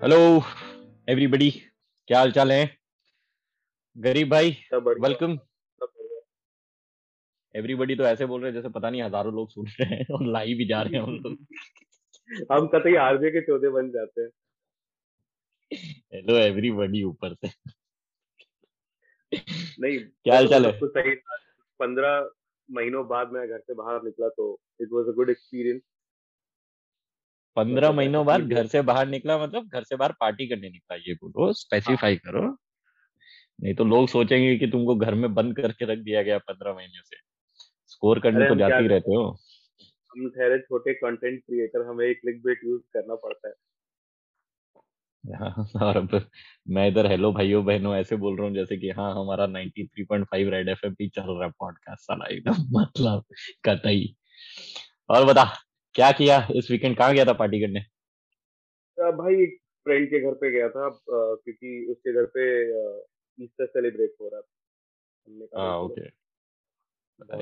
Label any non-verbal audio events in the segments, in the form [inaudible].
Hello everybody क्या हाल चाल है? गरीब भाई वेलकम एवरीबॉडी तो ऐसे बोल रहे हैं जैसे पता नहीं हज़ारों लोग सुन रहे हैं और लाइव भी जा रहे हैं हम लोग [laughs] हम कतई आरजे के चौधे बन जाते हैं। हेलो एवरीबॉडी ऊपर से। नहीं [laughs] क्या हाल चाल है? तो सही पंद्रह महीनों बाद मैं घर से बाहर निकला तो it was a good experience पंद्रह महीनों बाद घर से बाहर निकला मतलब घर से बाहर पार्टी करने निकला ये बोलो स्पेसिफाई हाँ। करो। नहीं तो लोग सोचेंगे कि तुमको घर में बंद करके रख दिया गया पंद्रह महीने से। स्कोर करने तो जाते ही रहते हो। हम ठहरे छोटे कंटेंट क्रिएटर हमें एक क्लिक बेट यूज़ करना पड़ता है। हाँ, और अब मैं इधर हेलो भाइयों बहनों ऐसे बोल रहा हूँ जैसे कि हाँ हमारा 93.5 रेड एफएम भी चल रहा है पॉडकास्ट साला एकदम मतलब कतई। और बता क्या किया? इस वीकेंड कहाँ गया था पार्टी करने? भाई एक फ्रेंड के घर पे गया था क्योंकि उसके घर पे ईस्टर सेलिब्रेट हो रहा था। हमने कहा ओके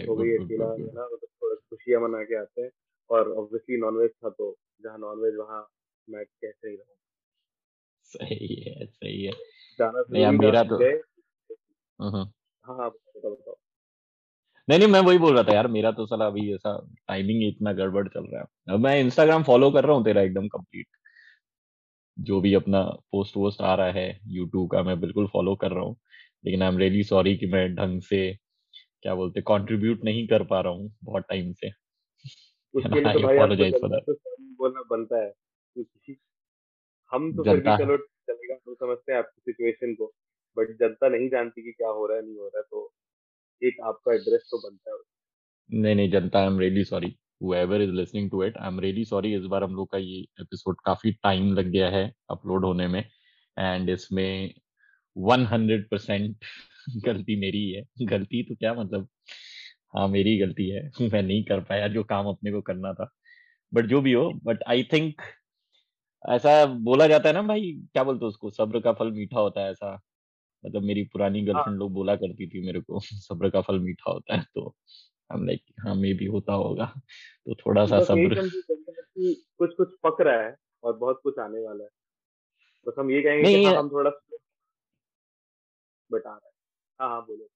हो गई अकेला है ना तो थोड़ा खुशियाँ मना के आते हैं। और ऑब्वियसली नॉनवेज था तो जहाँ नॉनवेज वहाँ मैं कैसे ही रहूँ। सही है सही है। जाना मेरा तो हम्म। हाँ हाँ बताओ बताओ। नहीं नहीं मैं वही बोल रहा था यार मेरा तो साला अभी ऐसा टाइमिंग इतना गड़बड़ चल रहा है। अब मैं इंस्टाग्राम फॉलो कर रहा हूँ तेरा एकदम कंप्लीट जो भी अपना पोस्ट वोस्ट आ रहा है यूट्यूब का मैं बिल्कुल फॉलो कर रहा हूँ। लेकिन आई एम रियली सॉरी कि मैं ढंग से क्या बोलते कंट्रीब्यूट नहीं कर पा रहा हूँ बहुत टाइम से। [laughs] उसके लिए तो भाई आपको तो बोलना बनता है। हम तो फिर भी चलो चलेगा तो समझते हैं आपकी सिचुएशन को। बट जनता नहीं जानती कि क्या हो रहा है नहीं हो रहा है तो एक आपका एड्रेस तो बनता है नहीं नहीं, जनता I am really sorry whoever is listening to it, i'm really sorry. इस बार हम लोग का ये एपिसोड काफ़ी टाइम लग गया है अपलोड होने में एंड इसमें 100 परसेंट [laughs] गलती मेरी है गलती तो क्या मतलब? हाँ मेरी गलती है। [laughs] मैं नहीं कर पाया जो काम अपने को करना था। बट जो भी हो बट आई थिंक ऐसा बोला जाता है ना भाई, क्या बोलते उसको? सब्र का फल मीठा होता है ऐसा। मतलब मेरी पुरानी गर्लफ्रेंड हाँ। लोग बोला करती थी मेरे को [laughs] सब्र का फल मीठा होता है तो हम लाइक हाँ मे भी होता होगा। [laughs] तो थोड़ा सा सब्र कुछ कुछ पक रहा है और बहुत कुछ आने वाला है। बस हम ये कहेंगे कि हाँ, हम थोड़ा बता रहे हाँ। हाँ बोलो।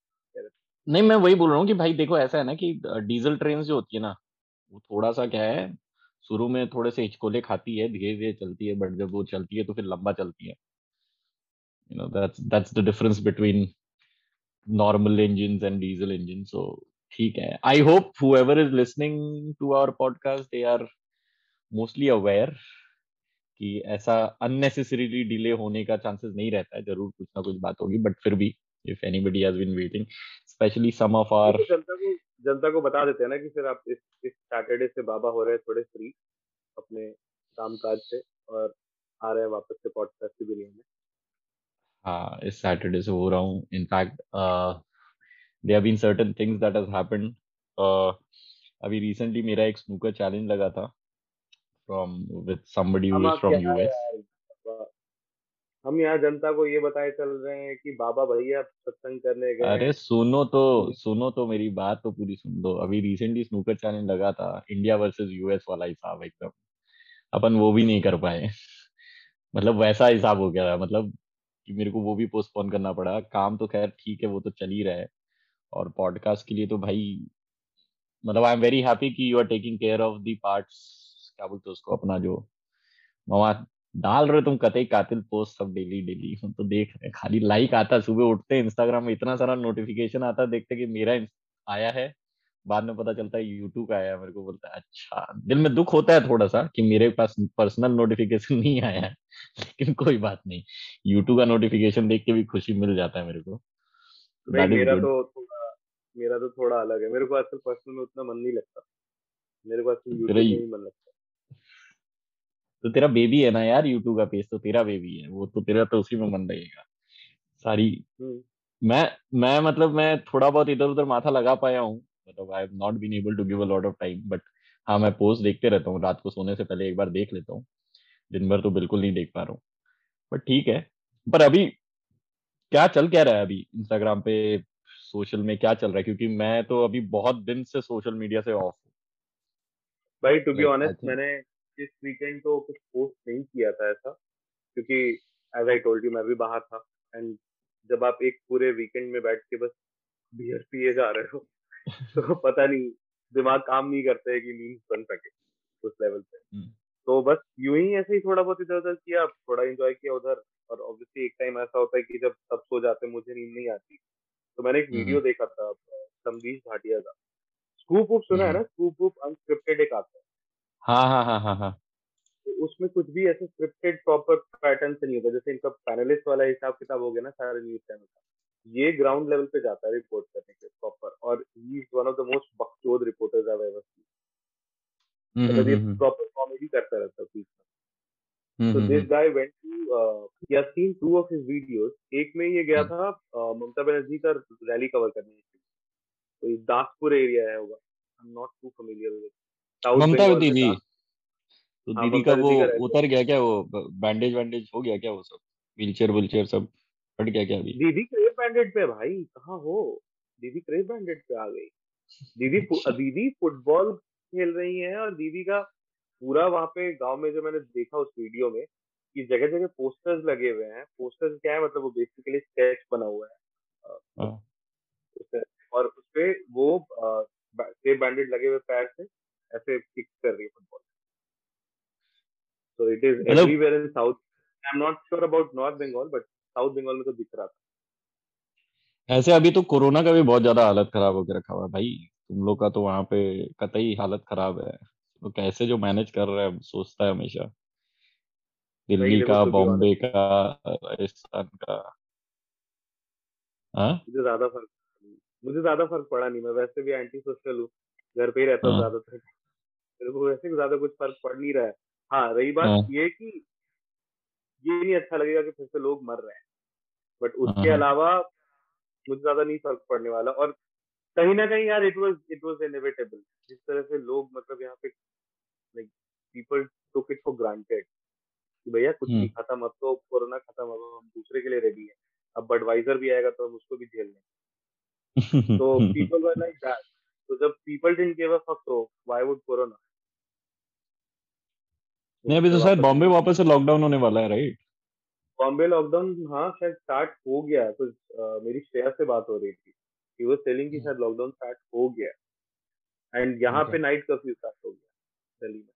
नहीं मैं वही बोल रहा हूँ कि भाई देखो ऐसा है ना कि डीजल ट्रेन जो होती है ना वो थोड़ा सा क्या है शुरू में थोड़े से हिचकोले खाती है धीरे धीरे चलती है बट जब वो चलती है तो फिर लंबा चलती है। You know, that's that's the difference between normal engines and diesel engines. So, ठीक है. I hope whoever is listening to our podcast, they are mostly aware कि ऐसा अननेसेसरीली डिले होने का चांसेस नहीं रहता है. ज़रूर कुछ ना कुछ बात होगी बट फिर भी if anybody has been waiting specially some of our जनता को जनता को बता देते हैं ना कि फिर आप इस इस सैटरडे से बाबा हो रहे हैं थोड़े फ्री अपने कामकाज से और आ रहे हैं वापस से पॉडकास्ट की दुनिया में। हाँ इस सैटरडे से हो रहा हूँ in fact there been certain things that has happened अभी रिसेंटली मेरा एक स्नूकर चैलेंज लगा था from with somebody who is from US हम यहाँ जनता को ये बताए चल रहे हैं कि बाबा भैया सत्संग करने गए अरे सुनो तो सुनो तो मेरी बात तो पूरी सुन दो। अभी रिसेंटली स्नूकर चैलेंज लगा था इंडिया वर्सेस यूएस वाला हिसाब एकदम। अपन वो भी नहीं कर पाए। [laughs] मतलब वैसा हिसाब हो गया मतलब कि मेरे को वो भी पोस्टपोन करना पड़ा। काम तो खैर ठीक है, वो तो चल ही रहा है। और पॉडकास्ट के लिए तो भाई मतलब आई एम वेरी हैप्पी कि you are taking care of the parts क्या बोलते उसको, अपना जो मामा डाल रहे तुम, कतई कातिल पोस्ट सब डेली डेली हम तो देख रहे हैं। खाली लाइक आता, सुबह उठते इंस्टाग्राम में इतना सारा नोटिफिकेशन आता, देखते कि मेरा आया है। बाद में पता चलता है यूट्यूब का आया मेरे को बोलता है अच्छा दिल में दुख होता है थोड़ा सा कि मेरे पास पर्सनल नोटिफिकेशन [laughs] नहीं आया है लेकिन कोई बात नहीं यूट्यूब का नोटिफिकेशन देख के भी खुशी मिल जाता है मेरे को तो मेरा तो थोड़ा मेरा तो थोड़ा अलग है मेरे को आजकल पर्सनल में उतना मन नहीं लगता मेरे को आजकल यूट्यूब में ही मन लगता तो तेरा बेबी है ना यार यूट्यूब का पेज तो तेरा बेबी है वो तो तेरा तो उसी में मन रहेगा सारी हम्म। मैं मैं मतलब मैं थोड़ा बहुत इधर उधर माथा लगा पाया हूँ मतलब I have not been able to give a lot of time but हाँ मैं पोस्ट देखते रहता हूँ रात को सोने से पहले एक बार देख लेता हूँ। दिन भर तो बिल्कुल नहीं देख पा रहा हूँ। बट ठीक है। पर अभी क्या चल क्या रहा है अभी इंस्टाग्राम पे सोशल में क्या चल रहा है? क्योंकि मैं तो अभी बहुत दिन से सोशल मीडिया से ऑफ़ हूँ। भाई टू बी ऑनेस्ट मैंने इस वीकेंड तो कुछ पोस्ट नहीं किया था ऐसा। क्योंकि एज आई टोल्ड यू मैं भी बाहर था। एंड जब आप एक पूरे वीकेंड में बैठ के बस बियर पिए जा रहे हो [laughs] तो पता नहीं दिमाग काम नहीं करते है कि नींद बन सके उस लेवल पे। हम्म। तो बस यूँ ही ऐसे ही थोड़ा बहुत इधर उधर किया थोड़ा एंजॉय किया उधर और ऑब्वियसली एक टाइम ऐसा होता है कि जब सब सो जाते मुझे नींद नहीं आती। तो मैंने एक वीडियो हम्म। देखा था संदीश भाटिया का। स्कूप उप सुना है हम्म। ना? स्कूप उप अनस्क्रिप्टेड एक आता है। हाँ हाँ हाँ हाँ हाँ। तो उसमें कुछ भी ऐसे स्क्रिप्टेड प्रॉपर पैटर्न से नहीं होता जैसे इनका पैनलिस्ट वाला हिसाब किताब हो गया ना सारे न्यूज़ चैनल का। ये ग्राउंड लेवल पे जाता है रिपोर्ट करने के प्रॉपर और he is one of the most बकचोद reporters I ever seen मतलब ये प्रॉपर कॉमेडी करता रहता है बीच में। तो this guy went to he has seen two of his videos एक में ये गया था ममता बनर्जी का रैली कवर करने के लिए। तो ये दासपुर एरिया है होगा I am not too familiar with Mamata didi तो हाँ, दीदी का वो उतर गया क्या वो? बैंडेज वैंडेज हो गया क्या वो सब? व्हीलचेयर व्हीलचेयर सब? हट गया क्या अभी? दीदी क्रेव बैंडेड पे भाई कहाँ हो? दीदी क्रेव बैंडेड पे आ गई। दीदी दीदी फुटबॉल खेल रही है और दीदी का पूरा वहाँ पे गाँव में जो मैंने देखा उस वीडियो में कि जगह जगह पोस्टर्स लगे हुए हैं। पोस्टर्स क्या है? मतलब वो बेसिकली स्केच बना हुआ है। हाँ। और उसपे वो सेफ़ बैंडेड लगे हुए पैर से ऐसे किक कर रही है फुटबॉल So it is मतलब everywhere in South. I'm not sure about North Bengal, but South Bengal में तो दिख रहा था। ऐसे अभी तो कोरोना का भी बहुत ज़्यादा हालत खराब होकर रखा हुआ है भाई। तुम लोग का तो वहाँ पे कतई हालत खराब है। तो कैसे जो मैनेज कर रहा है सोचता है हमेशा। दिल्ली का बॉम्बे का राजस्थान का। हाँ? मुझे ज़्यादा फ़र्क मुझे ज़्यादा फ़र्क पड़ा नहीं। मैं वैसे भी एंटी सोशल हूँ। घर पे ही रहता हूँ हाँ। ज़्यादातर। मेरे को वैसे भी ज़्यादा कुछ फ़र्क पड़ नहीं रहा है। हाँ रही बात हाँ। ये कि ये नहीं अच्छा लगेगा कि फिर से लोग मर रहे हैं। बट उसके हाँ। अलावा मुझे ज़्यादा नहीं फ़र्क पड़ने वाला। और कहीं ना कहीं यार it was it was inevitable जिस तरह से लोग मतलब यहाँ पे like people took it for granted कि भैया कुछ नहीं हम्म। खत्म अब तो कोरोना खत्म अब हम दूसरे के लिए रेडी है। अब बडवाइजर भी आएगा तो हम उसको भी झेल लेंगे। [laughs] तो पीपल वर लाइक दैट तो जब people didn't give a fuck तो व्हाई वुड कोरोना नहीं अभी तो शायद बॉम्बे वापस से लॉकडाउन होने वाला है राइट बॉम्बे लॉकडाउन हाँ शायद स्टार्ट हो गया तो मेरी श्रेया से बात हो रही थी। ही वाज टेलिंग कि शायद लॉकडाउन स्टार्ट हो गया एंड यहाँ पे नाइट कर्फ्यू स्टार्ट हो गया दिल्ली में।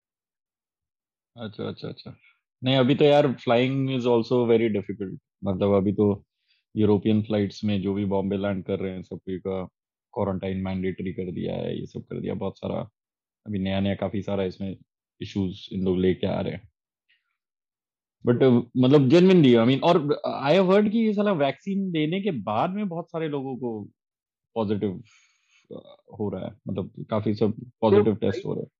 अच्छा अच्छा अच्छा। नहीं अभी तो यार flying is also very difficult मतलब अभी तो यूरोपियन फ्लाइट्स में जो भी बॉम्बे लैंड कर रहे हैं सबकी का क्वारंटाइन मैंडेटरी कर दिया है ये सब कर दिया बहुत सारा अभी नया नया काफ़ी सारा इसमें इश्यूज़ इन लोग लेके आ रहे हैं। बट मतलब जेनविनली आई मीन और आई हैव हर्ड कि ये साला वैक्सीन देने के बाद में बहुत सारे लोगों को पॉजिटिव हो रहा है। मतलब काफ़ी सब पॉजिटिव तो टेस्ट हो रहे हैं।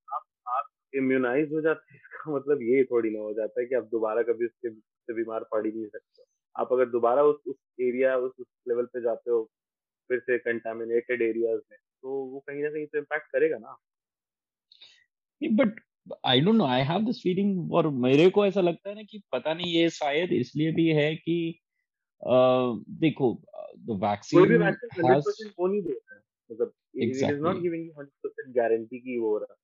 इम्यूनाइज हो जाते हैं। इसका मतलब ये थोड़ी ना हो जाता है कि आप दोबारा कभी उसके से बीमार पड़ ही नहीं सकते। आप अगर दोबारा उस उस एरिया उस उस लेवल पे जाते हो फिर से कंटामिनेटेड एरियाज़ में तो वो कहीं ना कहीं तो इम्पैक्ट करेगा ना। But I don't know I have this feeling और मेरे को ऐसा लगता है ना कि पता नहीं ये शायद इसलिए भी है कि देखो द वैक्सीन कोई भी वैक्सीन 100% हो नहीं देता मतलब it is not giving you 100% guarantee की वो हो रहा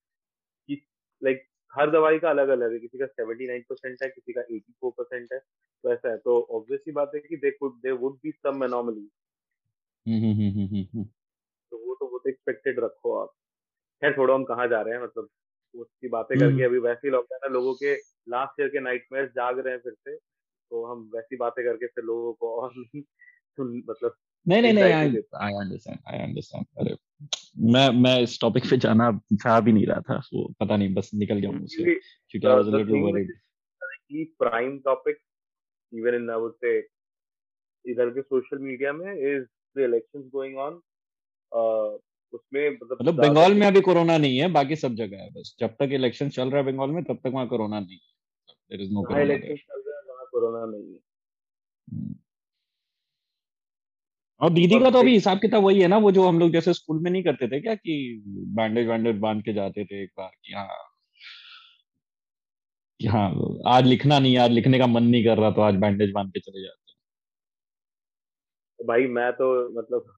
कि लाइक हर दवाई का अलग अलग है किसी का 79% है किसी का 84% है तो ऐसा है। तो ऑब्वियसली बात है कि they could they would be some anomaly तो वो तो वो तो एक्सपेक्टेड रखो आप। खैर थोड़ा हम कहाँ जा रहे हैं? मतलब उसकी बातें करके हम्म। अभी वैसे ही लॉकडाउन है लोगों के लास्ट ईयर के नाइटमेयर्स जाग रहे हैं फिर से तो हम वैसी बातें करके फिर लोगों को और सुन मतलब नहीं नहीं नहीं आई अंडरस्टैंड आई अंडरस्टैंड अरे मैं मैं इस टॉपिक पे जाना चाह भी नहीं रहा था वो पता नहीं बस निकल गया मुझसे क्योंकि I was a little worried की prime topic even in I would say इधर के सोशल मीडिया में is the elections going on उसमें मतलब मतलब बंगाल में अभी कोरोना नहीं है बाकी सब जगह है बस। जब तक इलेक्शन चल रहा है बंगाल में तब तक वहाँ कोरोना नहीं there is no corona election चल रहा है वहाँ कोरोना नहीं है। हम्म। और दीदी का तो अभी हिसाब किताब वही है ना वो जो हम लोग जैसे स्कूल में नहीं करते थे क्या कि बैंडेज वैंडेज बाँध के जाते थे एक बार कि हाँ कि हाँ आज लिखना नहीं आज लिखने का मन नहीं कर रहा तो आज बैंडेज बाँध के चले जाते भाई मैं तो मतलब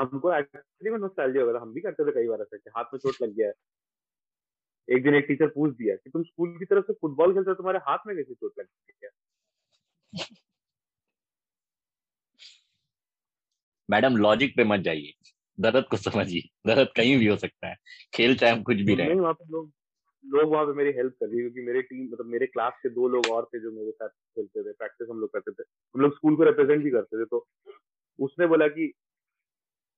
हमको एक्चुअली में नॉस्टैल्जिया हो गया हम भी करते थे कई बार ऐसे कि हाथ में चोट लग गया। है एक दिन एक टीचर पूछ दिया कि तुम स्कूल की तरफ़ से फुटबॉल खेलते हो तुम्हारे हाथ में कैसी चोट लग गई है? मैडम लॉजिक पे मत जाइए। दर्द को समझिए। दर्द कहीं भी हो सकता है। खेल चाहे हम कुछ भी रहे। वहाँ पे लोग लोग वहाँ पे मेरी हेल्प कर रही क्योंकि मेरे टीम मतलब मेरे क्लास के दो लोग और थे जो मेरे साथ खेलते थे प्रैक्टिस हम लोग करते थे। हम लोग स्कूल को रिप्रेजेंट भी करते थे तो उसने बोला कि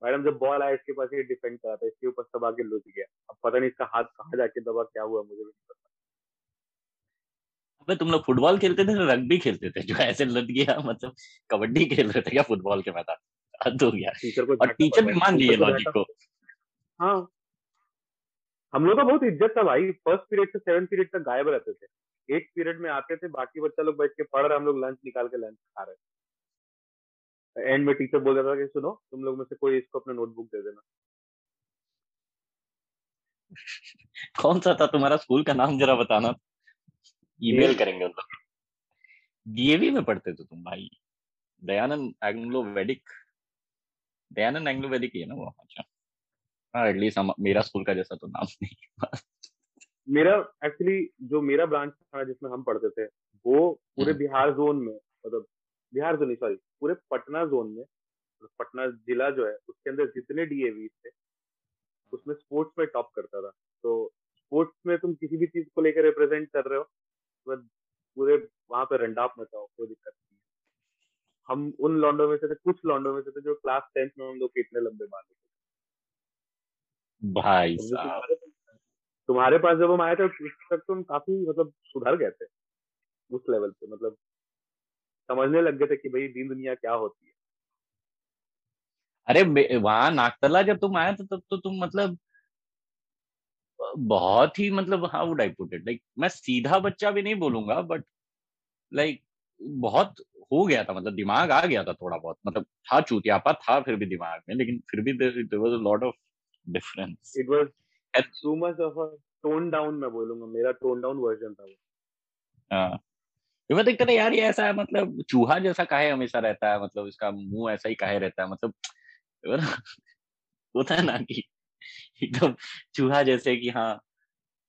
मैडम जब बॉल आया इसके पास ये डिफेंड करा था इसके ऊपर सब आगे लुट गया। अब पता नहीं इसका हाथ कहाँ जाके दबा क्या हुआ मुझे भी नहीं पता। अबे तुम लोग फुटबॉल खेलते थे रग्बी खेलते थे जो ऐसे लट गया मतलब कबड्डी खेल रहे थे क्या फुटबॉल के मैदान? हद हो गया। टीचर को और टीचर भी मान लिए लॉजिक को हाँ। हम लोग का बहुत इज़्ज़त था भाई फ़र्स्ट पीरियड से सेवन पीरियड तक गायब रहते थे। एक पीरियड में आते थे बाकी बच्चा लोग बैठ के पढ़ रहे हम लोग लंच निकाल के लंच खा रहे एंड में टीचर बोल रहा था कि सुनो तुम लोग में से कोई इसको अपना नोटबुक दे देना। [laughs] कौन सा था तुम्हारा स्कूल का नाम जरा बताना? ईमेल करेंगे उन लोग। डीएवी में पढ़ते थे तुम भाई। दयानंद एंग्लो वेडिक दयानंद एंग्लो वैदिक ही है ना वो? अच्छा। हाँ एटलीस्ट मेरा स्कूल का जैसा तो नाम नहीं मेरा एक्चुअली जो मेरा ब्रांच था जिसमें हम पढ़ते थे वो पूरे हम्म। बिहार जोन में मतलब बिहार जोन सॉरी पूरे पटना जोन में मतलब पटना जिला जो है उसके अंदर जितने डीएवी थे उसमें स्पोर्ट्स में टॉप करता था। तो स्पोर्ट्स में तुम किसी भी चीज़ को लेकर रिप्रेजेंट कर रहे हो तो पूरे वहाँ पे रंडाप मचाओ कोई दिक्कत नहीं हम उन लॉन्डो में से थे कुछ लॉन्डो में से थे जो क्लास टेंथ में हम लोग के इतने लंबे बाल थे। भाई साहब। तुम्हारे पास जब हम आए थे उस तक तुम काफ़ी मतलब सुधर गए थे उस लेवल पे मतलब समझने लग गए थे कि भाई दीन दुनिया क्या होती है। अरे वहाँ नागतला जब तुम आया थे तब तो तुम मतलब बहुत ही मतलब how would I put it like मैं सीधा बच्चा भी नहीं बोलूँगा बट लाइक बहुत हो गया था मतलब दिमाग आ गया था थोड़ा बहुत मतलब था चूतियापा था फिर भी दिमाग में लेकिन फिर भी there was a lot of difference it was too much of a tone down मैं बोलूँगा मेरा टोन डाउन वर्जन था वो। हाँ। मैं देखता था यार, ये ऐसा मतलब चूहा जैसा काहे हमेशा रहता है मतलब इसका मुँह ऐसा ही काहे रहता है मतलब होता है ना कि एकदम चूहा जैसे कि हाँ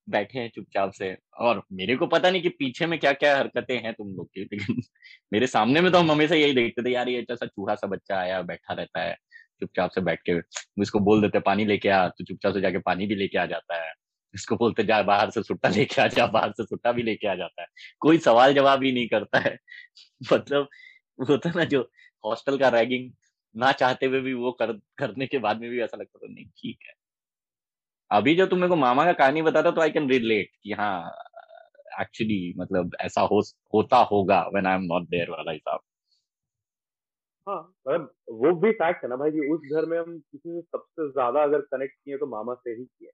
बैठे हैं चुपचाप से। और मेरे को पता नहीं कि पीछे में क्या क्या हरकतें हैं तुम लोग की, लेकिन मेरे सामने में तो हम हमेशा यही देखते थे, यार ये जैसा चूहा सा बच्चा आया, बैठा रहता है, चुपचाप से बैठ के इसको बोल देते, पानी लेके आ तो चुपचाप से जाके पानी भी लेके आ जाता है। इसको बोलते जा बाहर से सुट्टा लेके आ जा, बाहर से सुट्टा भी लेके आ जाता है। कोई सवाल जवाब ही नहीं करता है। मतलब होता ना, जो हॉस्टल का रैगिंग ना चाहते हुए भी वो कर, करने के बाद में भी ऐसा लगता था, नहीं, ठीक है। अभी जो तुम मेरे को मामा का कहानी बताता तो आई कैन रिलेट कि हाँ एक्चुअली मतलब ऐसा हो, होता होगा when I am not there वाला हिसाब। हाँ मतलब वो भी फैक्ट है ना भाई कि उस घर में हम किसी से सबसे ज़्यादा अगर कनेक्ट किए तो मामा से ही किए।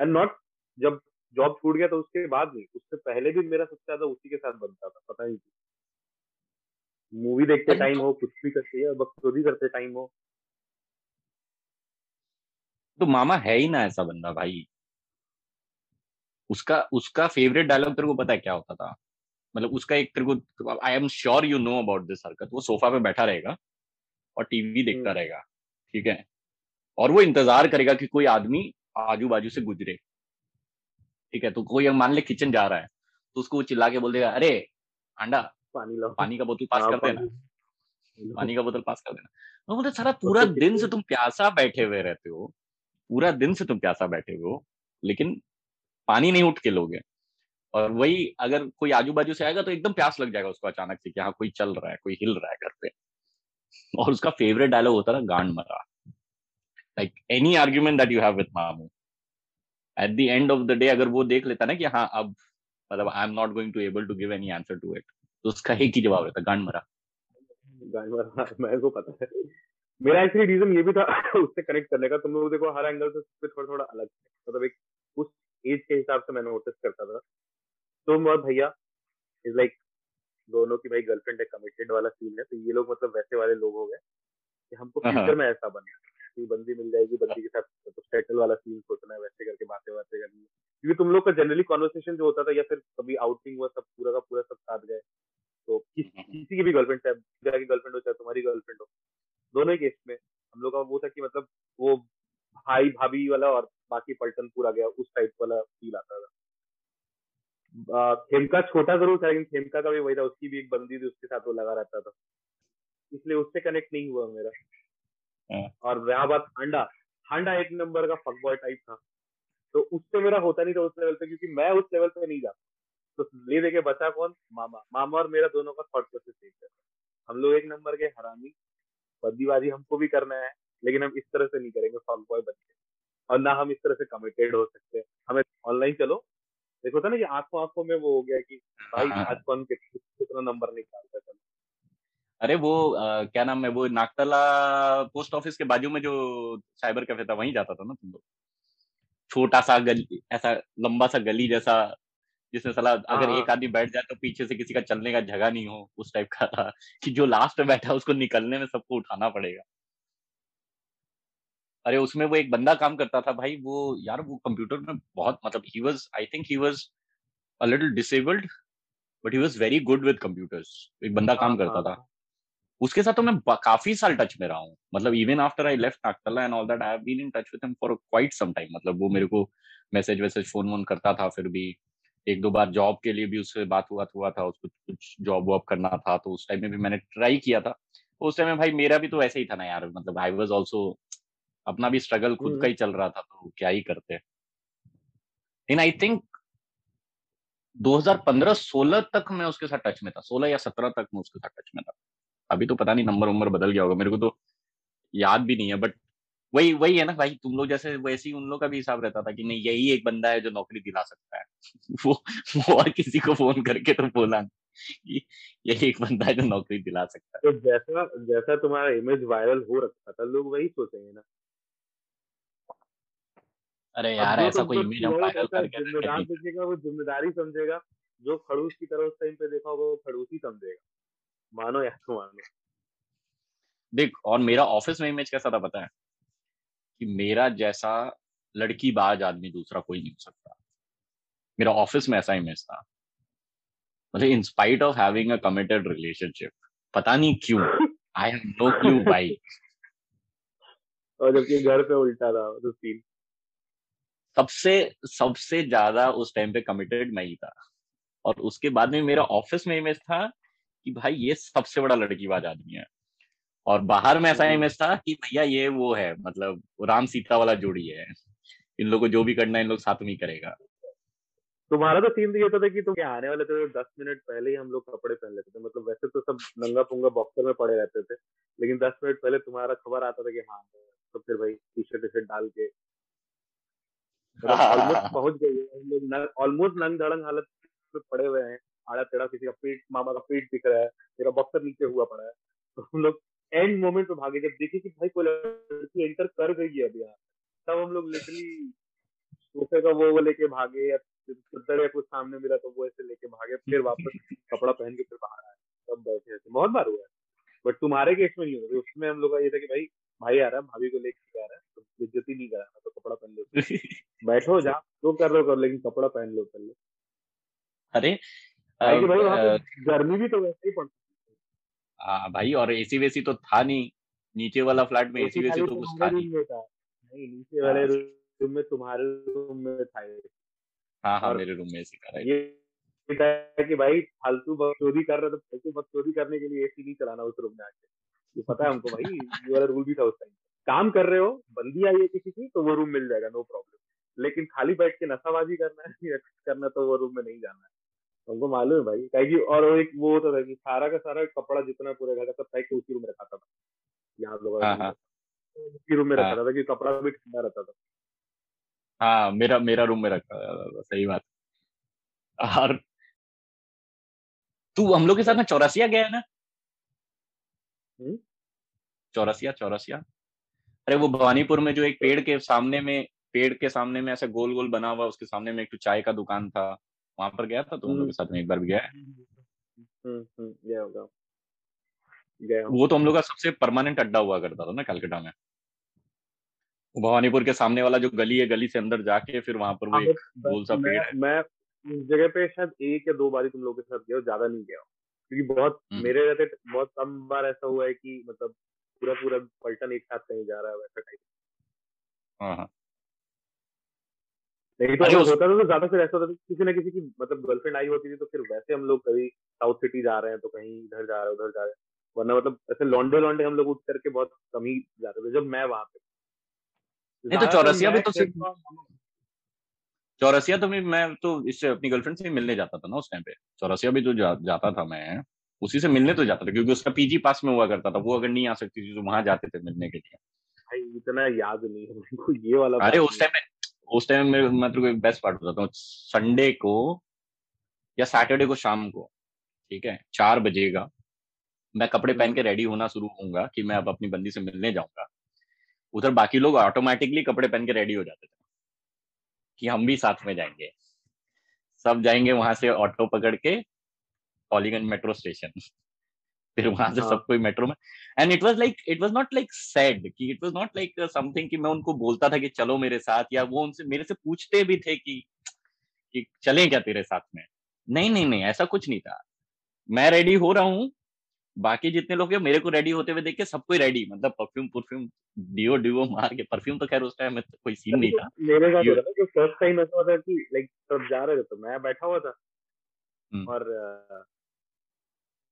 एंड नॉट जब जॉब छूट गया तो उसके बाद नहीं उससे पहले भी मेरा सबसे ज़्यादा उसी के साथ बनता था पता नहीं मूवी देखते टाइम तो हो कुछ भी करते या बकचोदी करते टाइम हो। तो मामा है ही ना ऐसा बंदा भाई। उसका उसका फेवरेट डायलॉग तेरे को पता है क्या होता था? मतलब उसका एक तेरे को I am sure you know about this हरकत। वो सोफा पे बैठा रहेगा और टीवी देखता हम्म। रहेगा ठीक है? और वो इंतज़ार करेगा कि कोई आदमी आजू बाजू से गुजरे। ठीक है तो कोई मान ले किचन जा रहा है तो उसको चिल्ला के बोल देगा अरे अंडा पानी लो पानी का बोतल पास हाँ, कर देना। पानी। का बोतल पास कर देना। तो बोलते सारा पूरा दिन से तुम प्यासा बैठे हुए रहते हो पूरा दिन से तुम प्यासा बैठे हुए हो लेकिन पानी नहीं उठ के लोगे। और वही अगर कोई आजू बाजू से आएगा तो एकदम प्यास लग जाएगा उसको अचानक से कि हाँ कोई चल रहा है कोई हिल रहा है घर पे। और उसका फेवरेट डायलॉग होता था गांड मरा। Like any argument that you have with मामू at the end of the day अगर वो देख लेता ना कि हाँ अब मतलब I am not going to able to give any answer to it तो उसका एक ही जवाब रहता गांड मरा गांड मरा मेरे को पता है मेरा एक्चुअली रीजन ये भी था उससे कनेक्ट करने का तुम लोग देखो हर एंगल से थोड़ा थोड़ा अलग मतलब एक उस एज के हिसाब से मैं नोटिस करता था तुम और भैया इज़ लाइक दोनों की भाई गर्लफ्रेंड है कमिटेड वाला सीन है तो ये लोग मतलब वैसे वाले लोग हो गए कि हमको फ्यूचर। में ऐसा बनना है बंदी मिल जाएगी बंदी के साथ तो सेटल वाला सीन सोचना है वैसे करके बातें बातें करनी है। क्योंकि तुम लोग का जनरली कॉन्वर्सेशन जो होता था या फिर कभी आउटिंग हुआ सब पूरा का पूरा सब साथ गए। तो किस, [laughs] की भी गर्लफ्रेंड चाहे की गर्लफ्रेंड हो चाहे तुम्हारी गर्लफ्रेंड हो दोनों ही केस में हम लोग का वो था कि मतलब वो भाई भाभी वाला और बाकी पलटन पूरा गया उस टाइप वाला फील आता था। खेमका छोटा ज़रूर था लेकिन खेमका का भी वही था उसकी भी एक बंदी थी उसके साथ वो लगा रहता था। इसलिए उससे कनेक्ट नहीं हुआ मेरा। और रहा बात हांडा हांडा एक नंबर का फकबॉय टाइप था। तो उससे मेरा होता नहीं था उस लेवल पे क्योंकि मैं उस लेवल पे नहीं जाता। तो ले देके बचा कौन? मामा। मामा और मेरा दोनों का थॉट प्रोसेस एक है हम लोग एक नंबर के हरामी बद्दीबाजी हमको भी करना है लेकिन हम इस तरह से नहीं करेंगे फॉक बॉय बन के। और ना हम इस तरह से कमिटेड हो सकते हैं। हमें ऑनलाइन चलो। देखो था ना कि आँखों आँखों में वो हो गया कि भाई हाँ, हाँ। आज कौन कितना नंबर निकालता है। अरे वो आ, क्या नाम है वो नागतला पोस्ट ऑफ़िस के बाजू में जो साइबर कैफ़े था वहीं जाता था ना तुम लोग। छोटा सा गली ऐसा लंबा सा गली जैसा जिसमें सला अगर हाँ, एक आदमी बैठ जाए तो पीछे से किसी का चलने का जगह नहीं हो उस टाइप का था कि जो लास्ट में बैठा उसको निकलने में सबको उठाना पड़ेगा। अरे उसमें वो एक बंदा काम करता था भाई वो यार वो कंप्यूटर में बहुत मतलब he was I think he was a little disabled but he was very good with computers एक बंदा काम हाँ, करता हाँ, था। उसके साथ तो मैं काफ़ी साल टच में रहा हूँ। मतलब even after I left Nagtala and all that I have been in touch with him for quite some time मतलब वो मेरे को मैसेज वैसेज फ़ोन वोन करता था फिर भी एक दो बार जॉब के लिए भी उससे बात हुआ हुआ था उसको कुछ जॉब वॉब करना था तो उस टाइम में भी मैंने ट्राई किया था। तो उस टाइम में भाई मेरा भी तो ऐसे ही था ना यार मतलब आई वाज आल्सो अपना भी स्ट्रगल खुद का ही चल रहा था तो क्या ही करते लेकिन आई थिंक 2015-16 तक मैं उसके साथ टच में था 16 या 17 तक मैं उसके साथ टच में था। अभी तो पता नहीं नंबर वंबर बदल गया होगा मेरे को तो याद भी नहीं है बट वही वही है ना भाई तुम लोग जैसे वैसे ही उन लोग का भी हिसाब रहता था कि नहीं यही एक बंदा है जो नौकरी दिला सकता है। [laughs] वो वो और किसी को फ़ोन करके तो बोला यही एक बंदा है जो नौकरी दिला सकता है। तो जैसा जैसा तुम्हारा इमेज वायरल हो रखा था लोग वही सोचेंगे ना। अरे यार ऐसा कोई इमेज हम वायरल करके जिम्मेदार देखेगा वो ज़िम्मेदारी समझेगा जो खड़ूस की तरह उस टाइम पे देखा होगा वो खड़ूस ही समझेगा। मानो या तो मानो। देख और मेरा ऑफ़िस में इमेज कैसा था पता है? कि मेरा जैसा लड़की बाज आदमी दूसरा कोई नहीं हो सकता। मेरा ऑफ़िस में ऐसा इमेज था। मतलब in spite of having a committed relationship पता नहीं क्यों आई हैव नो क्लू भाई और जबकि घर पे उल्टा था तो सीन सबसे सबसे ज़्यादा उस टाइम पे कमिटेड मैं ही था। और उसके बाद में मेरा ऑफ़िस में इमेज था कि भाई ये सबसे बड़ा लड़कीबाज आदमी है। और बाहर में ऐसा इमेज था कि भैया ये वो है मतलब राम सीता वाला जोड़ी है। इन लोगों को जो भी करना है इन लोग साथ में करेगा। तुम्हारा तो सीन तो ये था कि तुम आने वाले थे तो दस मिनट पहले ही हम लोग कपड़े पहन लेते थे। मतलब वैसे तो सब नंगा पुंगा बॉक्सर में पड़े रहते थे लेकिन दस मिनट पहले तुम्हारा खबर आता था कि हाँ तो फिर भाई टी शर्ट शर्ट डाल के [laughs] ऑलमोस्ट पहुँच गए ऑलमोस्ट नंग धड़ंग हालत में पड़े हुए हैं। आड़ा टेढ़ा किसी का पेट मामा का पेट दिख रहा है मेरा बॉक्सर नीचे हुआ पड़ा है। तो हम लोग एंड मोमेंट पे भागे जब देखे कि भाई कोई लड़की एंटर कर गई है अभी यहाँ तब हम लोग लिटरली सोफे का वो लेके भागे या चद्दर या कुछ सामने मिला तो वो ऐसे लेके भागे फिर वापस कपड़ा पहन के फिर बाहर आए तब बैठे थे बहुत बार हुआ है। बट तुम्हारे केस में नहीं हुआ उसमें हम लोग का ये था कि भाई भाई आ रहा है भाभी को लेके आ रहा है तो इज़्ज़त ही नहीं कराना तो कपड़ा पहन लो। [laughs] बैठो जा जो कर लो कर लेकिन कपड़ा पहन लो पहले। अरे भाई गर्मी भी तो वैसे ही पड़ती हाँ। भाई और एसी वेसी तो था नहीं। नीचे वाला फ्लैट में एसी वेसी तो कुछ था नहीं। नीचे वाले रूम हाँ। में तुम्हारे रूम में था हाँ हाँ मेरे रूम में एसी का ये कि भाई फालतू बकचोदी कर रहे तो फालतू बकचोदी करने के लिए एसी नहीं चलाना उस रूम में आके। ये पता है हमको भाई ये वाला रूल भी था उस टाइम काम कर रहे हो बंदी आई है किसी की तो वो रूम मिल जाएगा नो प्रॉब्लम लेकिन खाली बैठ के नशाबाजी करना है [laughs] करना तो वो रूम में नहीं जाना। है हमको मालूम है भाई। क्या और एक वो होता था कि सारा का सारा कपड़ा जितना पूरे घर का सब पैक के उसी रूम में रखा था यहाँ लोग हाँ, हाँ। उसी रूम में रखा हाँ। था कि कपड़ा भी ठंडा रहता था। हाँ मेरा मेरा रूम में रखा था सही बात। और तू हम लोग के साथ में चौरासिया गया है ना? हम्म? चौरसिया चौरसिया। अरे वो भवानीपुर में जो एक पेड़ के सामने में पेड़ के सामने में ऐसा गोल गोल बना हुआ उसके सामने में एक चाय का दुकान था। वहाँ पर गया था तुम लोग के साथ में एक बार भी गया है। गया होगा गया वो तो हम लोग का सबसे परमानेंट अड्डा हुआ करता था ना कलकत्ता में। भवानीपुर के सामने वाला जो गली है गली से अंदर जाके फिर वहाँ पर वो हाँ, एक गोल सा पेड़ है। मैं उस जगह पे शायद एक या दो बार ही तुम लोग के साथ गया ज़्यादा नहीं गया क्योंकि बहुत हम्म। मेरे रहते बहुत कम बार ऐसा हुआ है कि मतलब पूरा पूरा पलटन एक साथ कहीं जा रहा है वैसा टाइप हाँ, हाँ। नहीं तो होता था तो ज़्यादा फिर ऐसा होता था किसी ना किसी की मतलब गर्लफ्रेंड आई होती थी तो फिर वैसे हम लोग कभी साउथ सिटी जा रहे हैं तो कहीं इधर जा रहे हैं उधर जा रहे हैं। वरना मतलब ऐसे लॉन्डे लॉन्डे हम लोग उठ करके बहुत कम ही जाते थे जब मैं वहाँ पे नहीं तो चौरसिया भी तो चौरसिया तो मैं मैं तो इससे अपनी गर्लफ्रेंड से मिलने जाता था ना उस टाइम पे। चौरसिया भी तो जा, जाता था मैं। उसी से मिलने तो जाता था क्योंकि उसका पीजी पास में हुआ करता था वो अगर नहीं आ सकती थी तो वहाँ जाते थे मिलने के लिए। भाई इतना याद नहीं है ये वाला अरे उस टाइम में उस टाइम में मैं तो बेस्ट पार्ट बताता हूँ। संडे को या सैटरडे को शाम को, ठीक है? चार बजेगा मैं कपड़े पहन के रेडी होना शुरू होऊँगा कि मैं अब अपनी बंदी से मिलने जाऊँगा। उधर बाकी लोग ऑटोमेटिकली कपड़े पहन के रेडी हो जाते थे कि हम भी साथ में जाएँगे। सब जाएँगे वहाँ से ऑटो पकड़ के पॉलीगंज मेट्रो स्टेशन फिर वहाँ से हाँ. सब कोई मेट्रो में। And it was like it was not like sad कि it was not like something कि मैं उनको बोलता था कि चलो मेरे साथ या वो उनसे मेरे से पूछते भी थे कि कि चलें क्या तेरे साथ में? नहीं नहीं नहीं ऐसा कुछ नहीं था। मैं रेडी हो रहा हूँ। बाकी जितने लोग मेरे को रेडी होते हुए देख के सबको रेडी मतलब परफ्यूम परफ्यूम डिओ डिओ मार के। परफ्यूम तो खैर उस टाइम में कोई सीन नहीं था। मेरे साथ होता था कि फ़र्स्ट टाइम ऐसा होता कि लाइक सब जा रहे थे तो मैं बैठा हुआ था। हम्म। और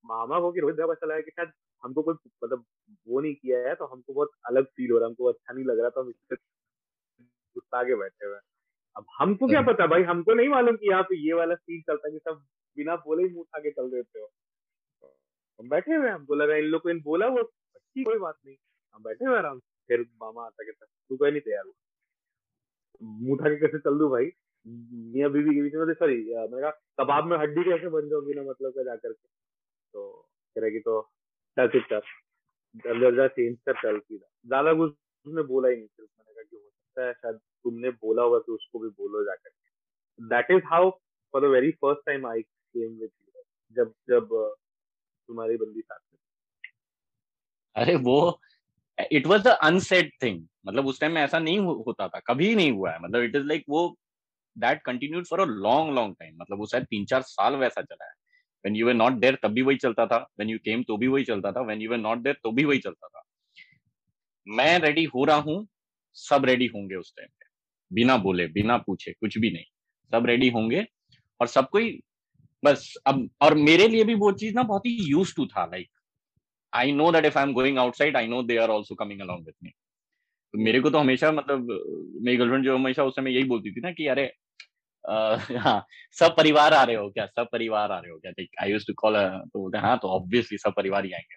मामा को कि रोहित भैया चला है कि शायद हमको कोई मतलब वो नहीं किया है तो हमको बहुत अलग फील हो रहा है हमको अच्छा नहीं लग रहा था हम इससे गुस्सा के बैठे हुए अब हमको क्या हम्म। पता भाई हमको नहीं मालूम कि यहाँ पे ये वाला सीन चलता है कि सब बिना बोले ही मुँह उठा के चल देते हो। हम बैठे हुए हमको लगा इन लोग को इन बोला वो अच्छी कोई बात नहीं। हम बैठे हुए आराम फिर मामा आता कहता तू कहीं नहीं तैयार हुआ। मुँह उठा के कैसे चल दू भाई? मियाँ बीवी के बीच में सॉरी मैंने कहा कबाब में हड्डी कैसे बन जाओगी ना मतलब का जाकर के? तो कह रहे तो चल चुप कर जल्दी जल्दी चेंज कर चल सीधा ज़्यादा कुछ उसने बोला ही नहीं सिर्फ़ मैंने कहा कि हो सकता है शायद तुमने बोला होगा कि उसको भी बोलो जाकर। That is how for the very first time I came with जब जब तुम्हारी बंदी साथ में अरे वो it was the unsaid thing मतलब उस टाइम में ऐसा नहीं होता था। कभी नहीं हुआ है। मतलब इट इज़ लाइक वो that continued for a long long time मतलब वो शायद तीन चार साल वैसा चला है। When you were not there तब भी वही चलता था वेन यू केम तो भी वही चलता था when you were not there तो भी वही चलता था मैं रेडी हो रहा हूँ, सब रेडी होंगे उस टाइम पे। बिना बोले, बिना पूछे, कुछ भी नहीं। सब रेडी होंगे और सब कोई, बस, अब, और मेरे लिए भी वो चीज़ ना बहुत ही यूज़ टू था like I know that if I am going outside I know they are also coming along with me मेरे को तो हमेशा मतलब मेरी गर्लफ्रेंड जो हमेशा उस समय यही बोलती थी ना कि, अरे हाँ सब परिवार आ रहे हो क्या? सब परिवार आ रहे हो क्या? आई यूज़ टू कॉल तो बोलते हाँ तो ऑब्वियसली सब परिवार ही आएँगे.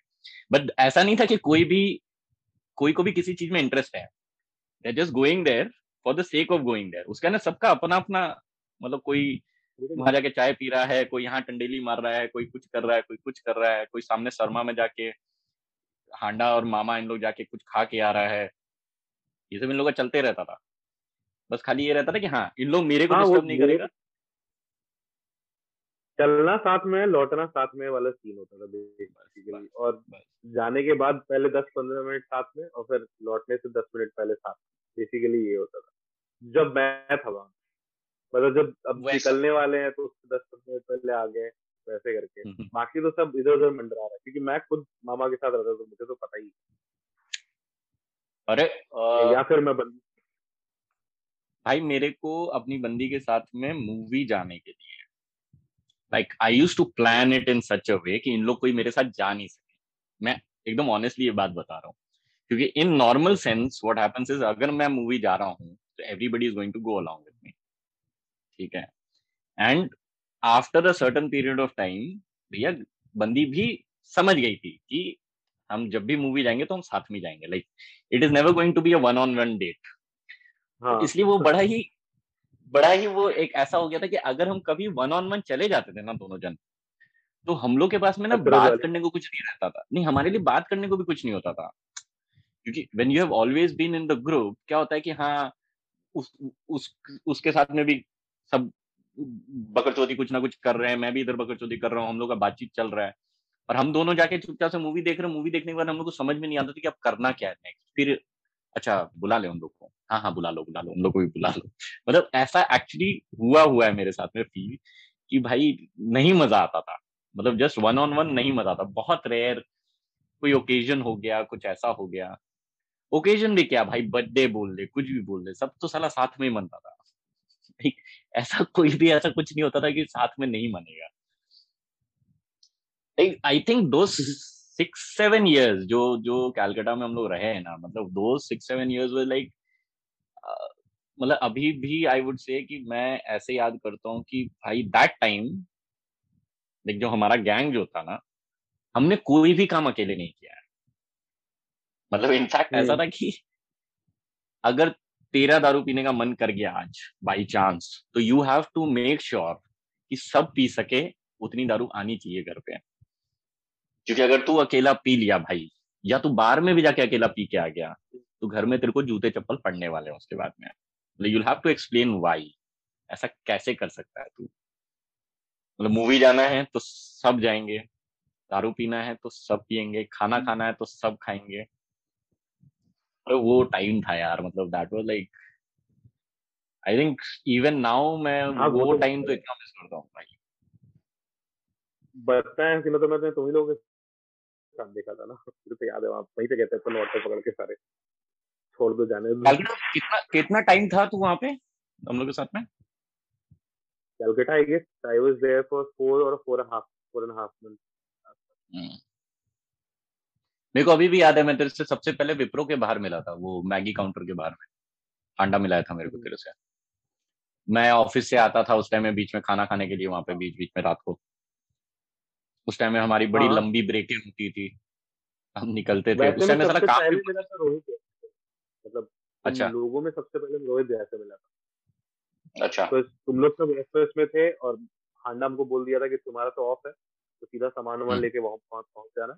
बट ऐसा नहीं था कि कोई भी कोई को भी किसी चीज़ में इंटरेस्ट है। They just going there for the sake of going there उसका ना सबका अपना अपना मतलब कोई वहाँ जाके चाय पी रहा है कोई यहाँ टंडेली मार रहा है कोई कुछ कर रहा है कोई कुछ कर रहा है कोई सामने शर्मा में जाके हांडा और मामा इन लोग जाके कुछ खा के आ रहा है। ये सब इन लोग का चलते रहता था। बस खाली ये रहता था कि हाँ इन लोग मेरे को डिस्टर्ब हाँ, नहीं करेगा। चलना साथ में लौटना साथ में वाला सीन होता था बेसिकली और बस, जाने के बाद पहले दस पंद्रह मिनट साथ में और फिर लौटने से दस मिनट पहले साथ बेसिकली ये होता था। जब मैं था वहाँ। मतलब जब अब निकलने वाले हैं तो उससे दस पंद्रह मिनट पहले आ गए वैसे करके। हम्म, हम्म। बाकी तो सब इधर उधर मंडरा रहा है क्योंकि मैं खुद मामा के साथ रहता तो मुझे तो पता ही अरे आ... या फिर मैं बंदी भाई मेरे को अपनी बंदी के साथ में मूवी जाने के लिए। Like I use to plan it in such a way कि इन लोग कोई मेरे साथ जा नहीं सके। मैं एकदम ऑनेस्टली ये बात बता रहा हूँ। क्योंकि in normal sense what happens is अगर मैं मूवी जा रहा हूँ तो everybody is going to go along with me ठीक है? And after a certain period of time भैया बंदी भी समझ गई थी कि हम जब भी मूवी जाएँगे तो हम साथ में जाएँगे। Like it is never going to be a one on one date हाँ. तो इसलिए वो बड़ा ही बड़ा ही वो एक ऐसा हो गया था कि अगर हम कभी वन ऑन वन चले जाते थे ना दोनों जन तो हम लोग के पास में ना बात करने को कुछ नहीं रहता था। नहीं हमारे लिए बात करने को भी कुछ नहीं होता था। क्योंकि when you have always been in the group क्या होता है कि हाँ उस, उस उसके साथ में भी सब बकरचौदी कुछ ना कुछ कर रहे हैं मैं भी इधर बकरचौदी कर रहा हूँ हम लोग का बातचीत चल रहा है। और हम दोनों जाके चुपचाप से मूवी देख रहे हैं मूवी देखने के बाद हम लोग को समझ में नहीं आता था कि अब करना क्या है नेक्स्ट फिर अच्छा बुला ले उन लोग को। हाँ हाँ बुला लो बुला लो, उन लोग को भी बुला लो। मतलब ऐसा एक्चुअली हुआ हुआ है मेरे साथ में फील कि भाई नहीं मज़ा आता था। मतलब जस्ट वन ऑन वन नहीं मज़ा आता। बहुत रेयर कोई ओकेजन हो गया, कुछ ऐसा हो गया। ओकेजन भी क्या? भाई बर्थडे बोल दे कुछ भी बोल दे सब तो साला साथ में ही मनता था। ऐसा कोई भी, ऐसा कुछ नहीं होता था कि साथ में नहीं मनेगा। आई थिंक दो सिक्स सेवन ईयर्स जो जो कैलकाटा में हम लोग रहे हैं ना मतलब दो सिक्स सेवन ईयर्स लाइक मतलब अभी भी आई वुड से कि मैं ऐसे याद करता हूँ कि भाई दैट टाइम देख जो हमारा गैंग जो था ना हमने कोई भी काम अकेले नहीं किया मतलब इनफैक्ट ऐसा था कि अगर तेरा दारू पीने का मन कर गया आज बाई चांस तो you have to make sure कि सब पी सके उतनी दारू आनी चाहिए घर पे। क्योंकि अगर तू अकेला पी लिया भाई या तू बार में भी जाके अकेला पी के आ गया तो घर में तेरे को जूते चप्पल पड़ने वाले हैं उसके बाद में। You have to explain why ऐसा कैसे कर सकता है तू? मतलब मूवी जाना है तो सब जाएँगे दारू पीना है तो सब पियेंगे खाना हम्म। खाना है तो सब खाएँगे। अरे वो टाइम था यार मतलब that was like I think even now मैं हाँ, वो टाइम तो, तो इतना मिस करता हूँ भाई। बताया कि मतलब मैंने तुम ही लोगों के साथ देखा था ना मुझे तो याद है वहाँ वहीं पे कहते हैं तो ऑटो पकड़ के सारे। छोड़ दो जाने दो। कितना कितना टाइम था तू वहाँ पे हम लोग के साथ में? guess I was there for four or four and a half, four and a half months. मेरे को अभी भी याद है मैं तेरे से सबसे पहले विप्रो के बाहर मिला था वो मैगी काउंटर के बाहर में। अंडा मिलाया था मेरे को तेरे से। मैं ऑफ़िस से आता था उस टाइम में बीच में खाना खाने के लिए वहाँ पे बीच बीच में रात को। उस टाइम में हमारी बड़ी हाँ। लंबी ब्रेकें होती थी। हम निकलते थे। उस टाइम में सारा काम भी मिला था रोहित मतलब अच्छा। लोगों में सबसे पहले रोहित भैया से मिला था। अच्छा। तो तुम लोग सब एक्सप्रेस में थे और हांडा हमको बोल दिया था कि तुम्हारा तो ऑफ़ है तो सीधा सामान वामान हम्म। लेके वहाँ पहुँच पहुँच जाना।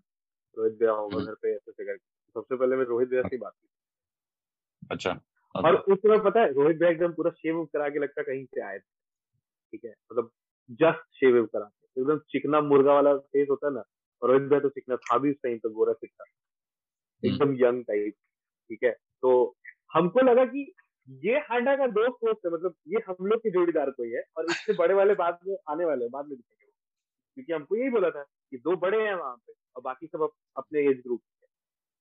रोहित भैया होगा हम्म। घर पे ऐसे ऐसे करके। सबसे पहले मैं रोहित भैया से बात की। अच्छा और उस समय पता है रोहित भैया एकदम पूरा शेव करा के लगता कहीं से आए थे। ठीक है मतलब जस्ट शेव करा के। एकदम चिकना मुर्गा वाला फेस होता है ना और रोहित भाई तो चिकना था भी उस टाइम तो गोरा चिकना। हम्म। एकदम यंग टाइप ठीक है तो हमको लगा कि ये हांडा का दोस्त दोस्त है मतलब ये हम लोग के जोड़ीदार कोई है और इससे बड़े वाले बाद में, आने वाले बाद में दिखेंगे क्योंकि हमको यही बोला था कि दो बड़े हैं वहाँ पे और बाकी सब अपने एज ग्रुप के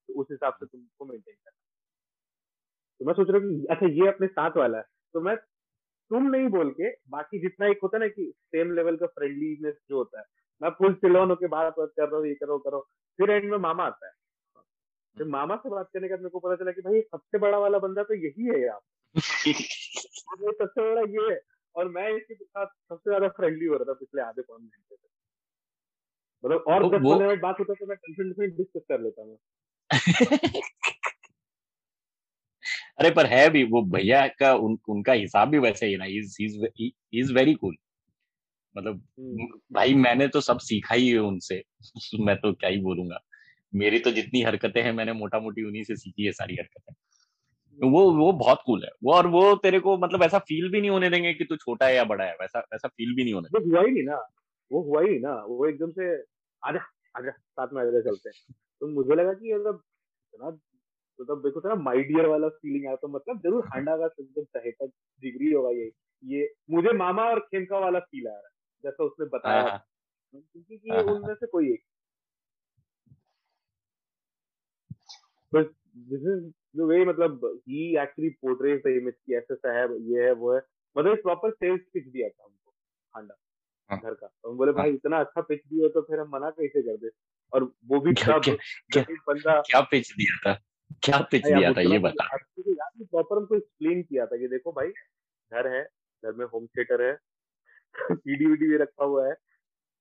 तो उस हिसाब से तुमको मेंटेन करना। तो मैं सोच रहा हूँ अच्छा ये अपने साथ वाला है। तो मैं, तुम नहीं बोल के, बाकी जितना एक होता है ना कि सेम लेवल का फ्रेंडलीनेस जो होता है, मैं फुल चिलोन होकर बात बात कर रहा हूँ, ये करो करो फिर एंड में मामा आता है। फिर मामा से बात करने का मेरे को पता चला कि भाई सबसे बड़ा वाला बंदा तो यही है यार। [laughs] सबसे बड़ा ये है। और मैं इसके साथ सबसे ज़्यादा फ्रेंडली हो रहा था पिछले आधे पौन घंटे से। मतलब और दस पंद्रह मिनट बात होता तो मैं डिफरेंट डिस्कस कर लेता हूँ [laughs] अरे पर है भी वो भैया का उन, उनका हिसाब भी वैसे ही ना इज़ इज़ वेरी कूल मतलब हम्म। भाई मैंने तो सब सीखा ही है उनसे। [laughs] मैं तो क्या ही बोलूँगा। मेरी तो जितनी हरकतें हैं मैंने मोटा मोटी उन्हीं से सीखी है सारी हरकतें। वो वो बहुत कूल है। वो और वो तेरे को मतलब ऐसा फील भी नहीं होने देंगे कि तू छोटा है या बड़ा है वैसा वैसा फील भी नहीं होने वो हुआ ही नहीं ना। वो हुआ ही ना। वो एकदम से आजा आजा साथ में आजा चलते हैं। तो मुझे लगा कि मतलब इतना तो तब देखो ना माई डियर वाला फीलिंग आया तो मतलब ज़रूर हांडा का एकदम सहेता डिग्री होगा ये। ये मुझे मामा और खेमका वाला फील आ रहा है जैसा उसने बताया। हाँ, हाँ। क्योंकि उनमें से कोई एक बस दिस इज़ द वे मतलब he actually portrays the image की ऐसा सा है ये है वो है। मतलब प्रॉपर सेल्स पिच दिया था हमको हांडा घर का। तो हम बोले भाई इतना अच्छा पिच दिया तो फिर हम मना कैसे कर दे? और वो भी क्या, क्या, बंदा क्या पिच दिया था? क्या पिच दिया था ये बता। प्रॉपर हमको एक्सप्लेन किया था कि देखो भाई घर है घर में होम थिएटर है सीडी वीडी भी रखा हुआ है।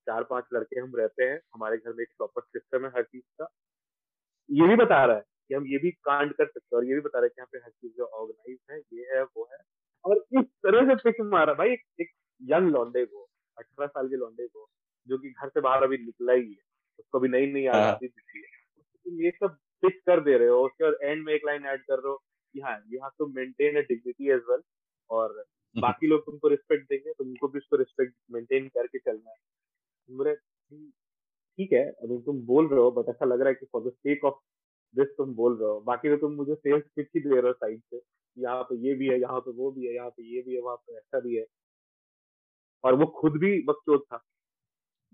चार पाँच लड़के हम रहते हैं हमारे घर में एक प्रॉपर सिस्टम है हर चीज़ का। ये भी बता रहा है। कि हम ये भी कांड कर सकते हैं और ये भी बता रहे हैं कि यहाँ पे हर चीज़ ऑर्गेनाइज है ये है वो है। और इस तरह से पिच मारा भाई एक, एक यंग लॉन्डे को अठारह साल के लॉन्डे को जो कि घर से बाहर अभी निकला ही है उसको अभी नई नई हाँ। आज़ादी दिखी है। ये सब पिच कर दे रहे हो उसके बाद एंड में एक लाइन ऐड कर रहे हो कि हाँ you have to maintain a dignity as well और बाकी लोग तुमको रिस्पेक्ट देंगे तुमको भी उसको रिस्पेक्ट मेंटेन करके चलना है। ठीक है अभी तुम बोल रहे हो बट ऐसा लग रहा है कि for the sake of this तुम बोल रहे हो। बाकी तो तुम मुझे सेल्स पिच ही दे रहे हो साइड से यहाँ पे ये भी है यहाँ पे वो भी है यहाँ पे ये भी है वहाँ पे ऐसा भी है। और वो खुद भी बकचोद था।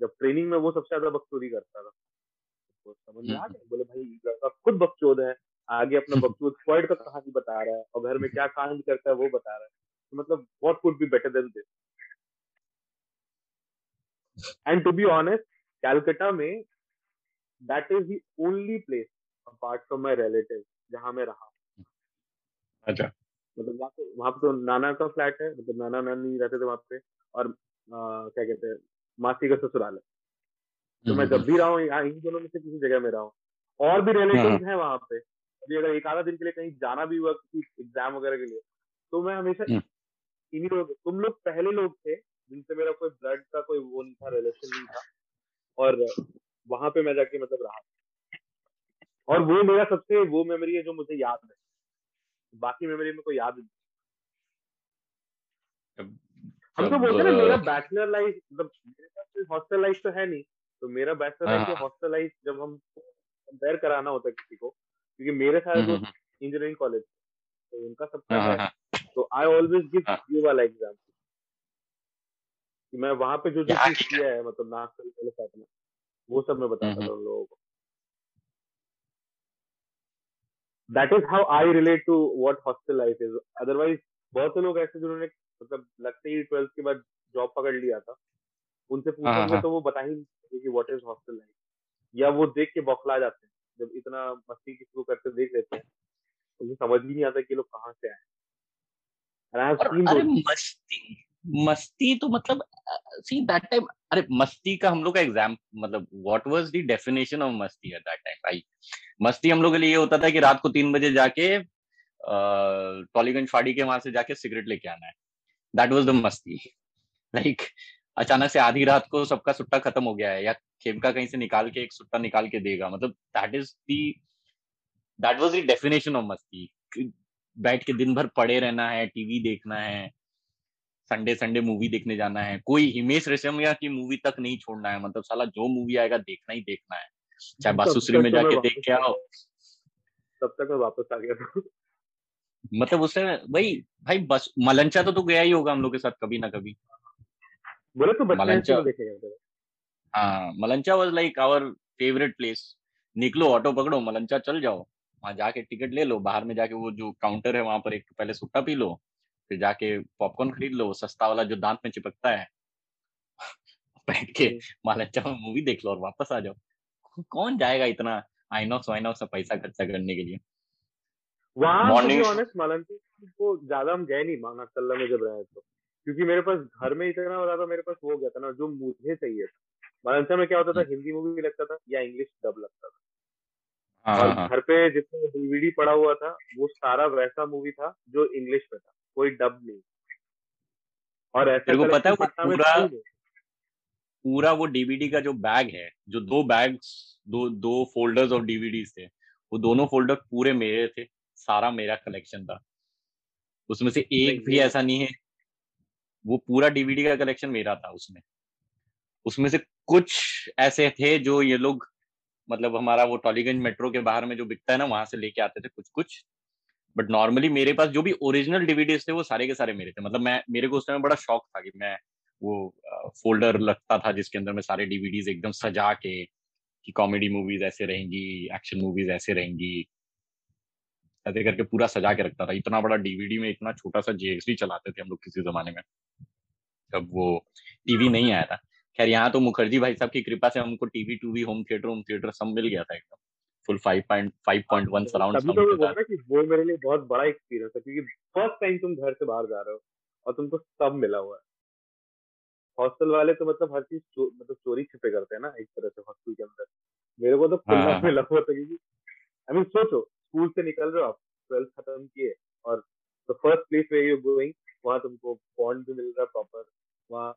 जब ट्रेनिंग में वो सबसे ज़्यादा बकचोदी करता था। तो समझ में आ हम्म। गया बोले भाई लड़का खुद बकचोद है आगे अपना [laughs] बकचोद स्क्वाड का कहानी बता रहा है और घर में क्या कांड करता है वो बता रहा है। तो मतलब what could be better than this and to be honest Calcutta में that is the only place apart from my relative जहाँ मैं रहा। अच्छा। मतलब वहाँ पे वहाँ पे तो नाना का फ्लैट है मतलब नाना नानी रहते थे वहाँ पे और आ, क्या कहते हैं मासी का ससुराल है। तो मैं जब भी रहा हूँ यहाँ इन दोनों में से किसी जगह में रहा हूँ। और भी रिलेटिव है। हैं वहाँ पे अभी अगर एक आधा दिन के लिए कहीं जाना भी हुआ किसी एग्ज़ाम वगैरह के लिए तो मैं हमेशा हम्म। इन्हीं लोग तुम लोग पहले लोग थे जिनसे मेरा कोई ब्लड का कोई वो नहीं था रिलेशन नहीं था और वहाँ पे मैं जाके मतलब रहा। और वो मेरा सबसे वो मेमोरी है जो मुझे याद है। बाकी मेमोरी में कोई याद नहीं। हम तो बोलते ना मेरा बैचलर लाइफ मतलब मेरे पास हॉस्टल लाइफ तो है नहीं तो मेरा बैचलर लाइफ हॉस्टल लाइफ जब हम कंपेयर कराना होता है किसी को क्योंकि मेरे सारे हम्म, दोस्त इंजीनियरिंग हम्म, कॉलेज तो उनका सबका हाँ, है हाँ। तो आई ऑलवेज गिव ये वाला एग्ज़ाम्पल कि मैं वहाँ पे जो जो चीज़ किया है मतलब नागपुर वाले साथ में वो सब मैं बताता हम्म, था उन लोगों को। That is how I relate to what hostel life is otherwise बहुत से लोग ऐसे जिन्होंने मतलब लगते ही ट्वेल्थ के बाद जॉब पकड़ लिया था उनसे हाँ, हाँ। तो वो बता ही नहीं कि व्हाट इज़ हॉस्टल लाइफ या वो देख के बौखला जाते हैं जब इतना मस्ती किसी को करते देख लेते हैं तो समझ भी नहीं आता कि लोग कहाँ से आए अरे मस्ती। मस्ती तो मतलब सी दैट टाइम अरे मस्ती का हम लोग का एग्ज़ाम मतलब what was the definition of masti at that time भाई, मस्ती हम लोग के लिए ये होता था कि रात को तीन बजे जाके टॉलीगंज फाड़ी के वहाँ से जाके सिगरेट लेके आना है। That was the masti. Like अचानक से आधी रात को सबका सुट्टा खत्म हो गया है, या खेमका कहीं से निकाल के एक सुट्टा निकाल के देगा। मतलब that is the that was the definition of masti. बैठ के दिन भर पड़े रहना है टीवी देखना है संडे संडे मूवी देखने जाना है। कोई हिमेश रेशमिया की मूवी तक नहीं छोड़ना है। मतलब साला जो मूवी आएगा देखना ही देखना है। चाहे बासुश्री में जाके देख के आओ। तब तक मैं वापस आ गया मतलब उससे भाई भाई बस मलंचा तो तू गया ही होगा हम लोग के साथ कभी ना कभी। बोले तो मलंचा हाँ Malancha was like our favourite place निकलो ऑटो पकड़ो मलंचा चल जाओ। वहाँ जाके टिकट ले लो बाहर में जाके वो जो काउंटर है वहाँ पर एक पहले सुट्टा पी लो। फिर जाके पॉपकॉर्न खरीद लो सस्ता वाला जो दांत में चिपकता है। [laughs] बैठ के मलंचा में मूवी देख लो और वापस आ जाओ। कौन जाएगा इतना आइनॉक्स वाइनॉक्स का पैसा खर्चा करने के लिए? वहाँ को ज़्यादा हम गए नहीं माना में जब रहे तो। क्योंकि मेरे पास घर में इतना बता था मेरे पास हो गया था ना जो मुझे चाहिए था। मालंचा में क्या होता था हम्म। हिंदी मूवी भी लगता था या इंग्लिश डब लगता था। हाँ, और हाँ। घर पे जितना डीवीडी पड़ा हुआ था वो सारा वैसा मूवी था जो इंग्लिश में था। कोई डब नहीं। और ऐसा को पता है पूरा पूरा वो डीवीडी का जो बैग है जो दो बैग्स दो दो फोल्डर्स ऑफ़ डीवीडी थे वो दोनों फोल्डर पूरे मेरे थे सारा मेरा कलेक्शन था। उसमें से एक भी ऐसा नहीं है वो पूरा डीवीडी का कलेक्शन मेरा था उसमें। उसमें से कुछ ऐसे थे जो ये लोग मतलब हमारा वो टॉलीगंज मेट्रो के बाहर में जो बिकता है ना वहाँ से लेके आते थे कुछ कुछ बट नॉर्मली मेरे पास जो भी ओरिजिनल डीवीडीज थे वो सारे के सारे मेरे थे। मतलब मैं मेरे को उस टाइम बड़ा शौक था कि मैं वो फोल्डर लगता था जिसके अंदर मैं सारे डीवीडीज एकदम सजा के कि कॉमेडी मूवीज़ ऐसे रहेंगी एक्शन मूवीज़ ऐसे रहेंगी। ऐसे करके पूरा सजा के रखता था। इतना बड़ा डीवीडी में इतना छोटा सा जेएक्सडी चलाते थे हम लोग किसी जमाने में। जब वो टीवी नहीं आया था। खैर यहाँ तो मुखर्जी भाई साहब की कृपा से हमको टीवी टूवी होम थिएटर होम थिएटर सब मिल गया था एकदम। फुल 5.5.1 सराउंड तभी तो मैं बोल रहा कि वो मेरे लिए बहुत बड़ा एक्सपीरियंस है क्योंकि फ़र्स्ट टाइम तुम घर से बाहर जा रहे हो और तुमको सब मिला हुआ है। हॉस्टल वाले तो मतलब हर चीज़ मतलब चोरी छिपे करते हैं ना एक तरह से हॉस्टल के अंदर। मेरे को तो खुला हाँ। मिला हुआ था क्योंकि आई मीन सोचो स्कूल से निकल रहे हो आप ट्वेल्थ खत्म किए और the first place way you going वहाँ तुमको बॉन्ड भी मिल रहा है प्रॉपर वहाँ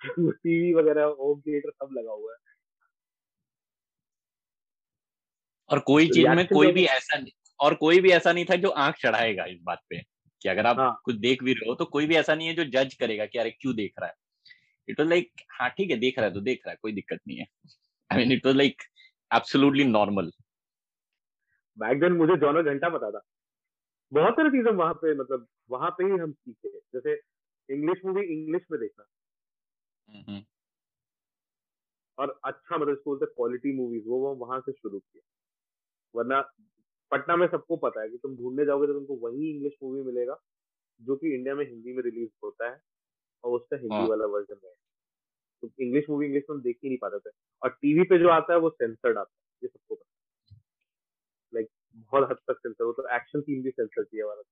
[laughs] टीवी वगैरह होम थिएटर सब लगा हुआ है। और कोई चीज़ में कोई भी ऐसा और कोई भी ऐसा नहीं था जो आँख चढ़ाएगा इस बात पे कि अगर आप हाँ. कुछ देख भी रहे हो तो कोई भी ऐसा नहीं है जो जज करेगा कि अरे क्यों देख रहा है? इट वॉज़ लाइक हाँ ठीक है देख रहा है तो देख रहा है कोई दिक्कत नहीं है। I mean it was like absolutely normal back then मुझे जॉनर घंटा पता था। बहुत सारी चीज़ें वहाँ पे मतलब वहाँ पे ही हम सीखे। जैसे इंग्लिश मूवी इंग्लिश में देखना। हम्म। और अच्छा मतलब स्कूल से क्वालिटी मूवीज़ वो वो वहाँ से शुरू किया वरना पटना में सबको पता है कि तुम ढूँढने जाओगे तो तुमको वही इंग्लिश मूवी मिलेगा जो कि इंडिया में हिंदी में रिलीज़ होता है और उसका हिंदी हाँ. वाला वर्जन है तो इंग्लिश मूवी इंग्लिश में देख ही नहीं पाते थे। और टीवी पे जो आता है वो सेंसर्ड आता है ये सबको पता लाइक बहुत हद तक सेंसर वो तो एक्शन सीन भी सेंसर किया वाला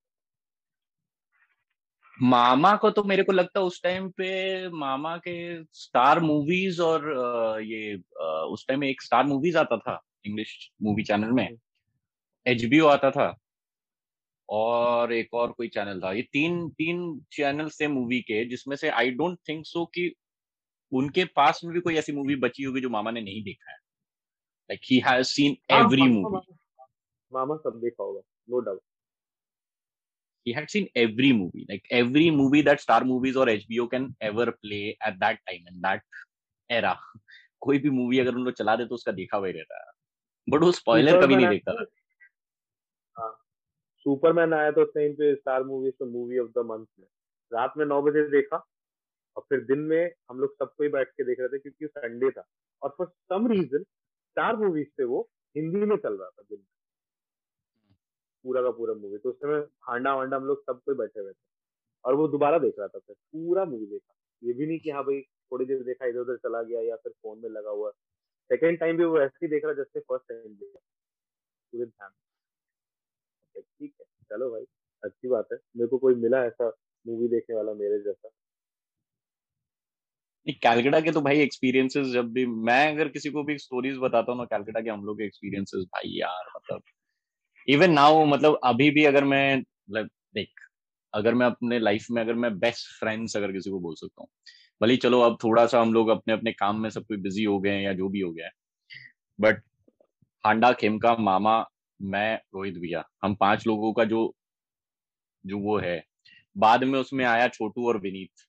मामा को तो मेरे को लगता है उस टाइम पे मामा के स्टार मूवीज़ और ये उस टाइम एक स्टार मूवीज़ आता था। इंग्लिश मूवी चैनल में। एचबीओ आता था। और एक और कोई चैनल था। ये तीन तीन चैनल से मूवी के जिसमें से आई डोंट थिंक सो कि उनके पास में भी कोई ऐसी मूवी बची होगी जो मामा ने नहीं देखा है। Like he has seen every movie मामा सब देखा होगा no doubt he had seen every movie like every movie that star movies or hbo can ever play at that time in that era कोई भी मूवी अगर उन लोग चला दे तो उसका देखा हुआ ही रहता है। बट वो स्पॉइलर कभी नहीं देखता। था सुपरमैन आया तो टाइम पे स्टार मूवीज़ में मूवी ऑफ़ द मंथ में। रात में नौ बजे देखा और फिर दिन में हम लोग सबको ही बैठ के देख रहे थे क्योंकि संडे था। और for some reason Star Movies पे वो हिंदी में चल रहा था दिन में। पूरा का पूरा मूवी तो उस समय हांडा वांडा हम लोग सबको बैठे हुए थे। और वो दोबारा देख रहा था फिर। पूरा मूवी देखा। ये भी नहीं कि हाँ भाई थोड़ी देर देखा इधर उधर चला गया या फिर फ़ोन में लगा हुआ। सेकेंड टाइम भी वो ऐसे ही देख रहा जैसे फ़र्स्ट टाइम देखा पूरे ध्यान ठीक है। चलो भाई, अच्छी बात है। मेरे को कोई मिला ऐसा मूवी देखने वाला मेरे जैसा? कैलकटा के तो भाई एक्सपीरियंसेस जब भी मैं अगर किसी को भी स्टोरीज बताता हूँ ना कैलकटा के हम लोग के एक्सपीरियंसेस भाई यार मतलब इवन नाउ मतलब अभी भी अगर मैं देख, अगर मैं अपने लाइफ में अगर मैं बेस्ट फ्रेंड्स अगर किसी को बोल सकता हूँ भले चलो, अब थोड़ा सा हम लोग अपने अपने काम में सब कोई बिज़ी हो गए हैं या जो भी हो गया है बट हांडा, खेमका, मामा, मैं, रोहित भैया, हम पाँच लोगों का जो जो वो है, बाद में उसमें आया छोटू और विनीत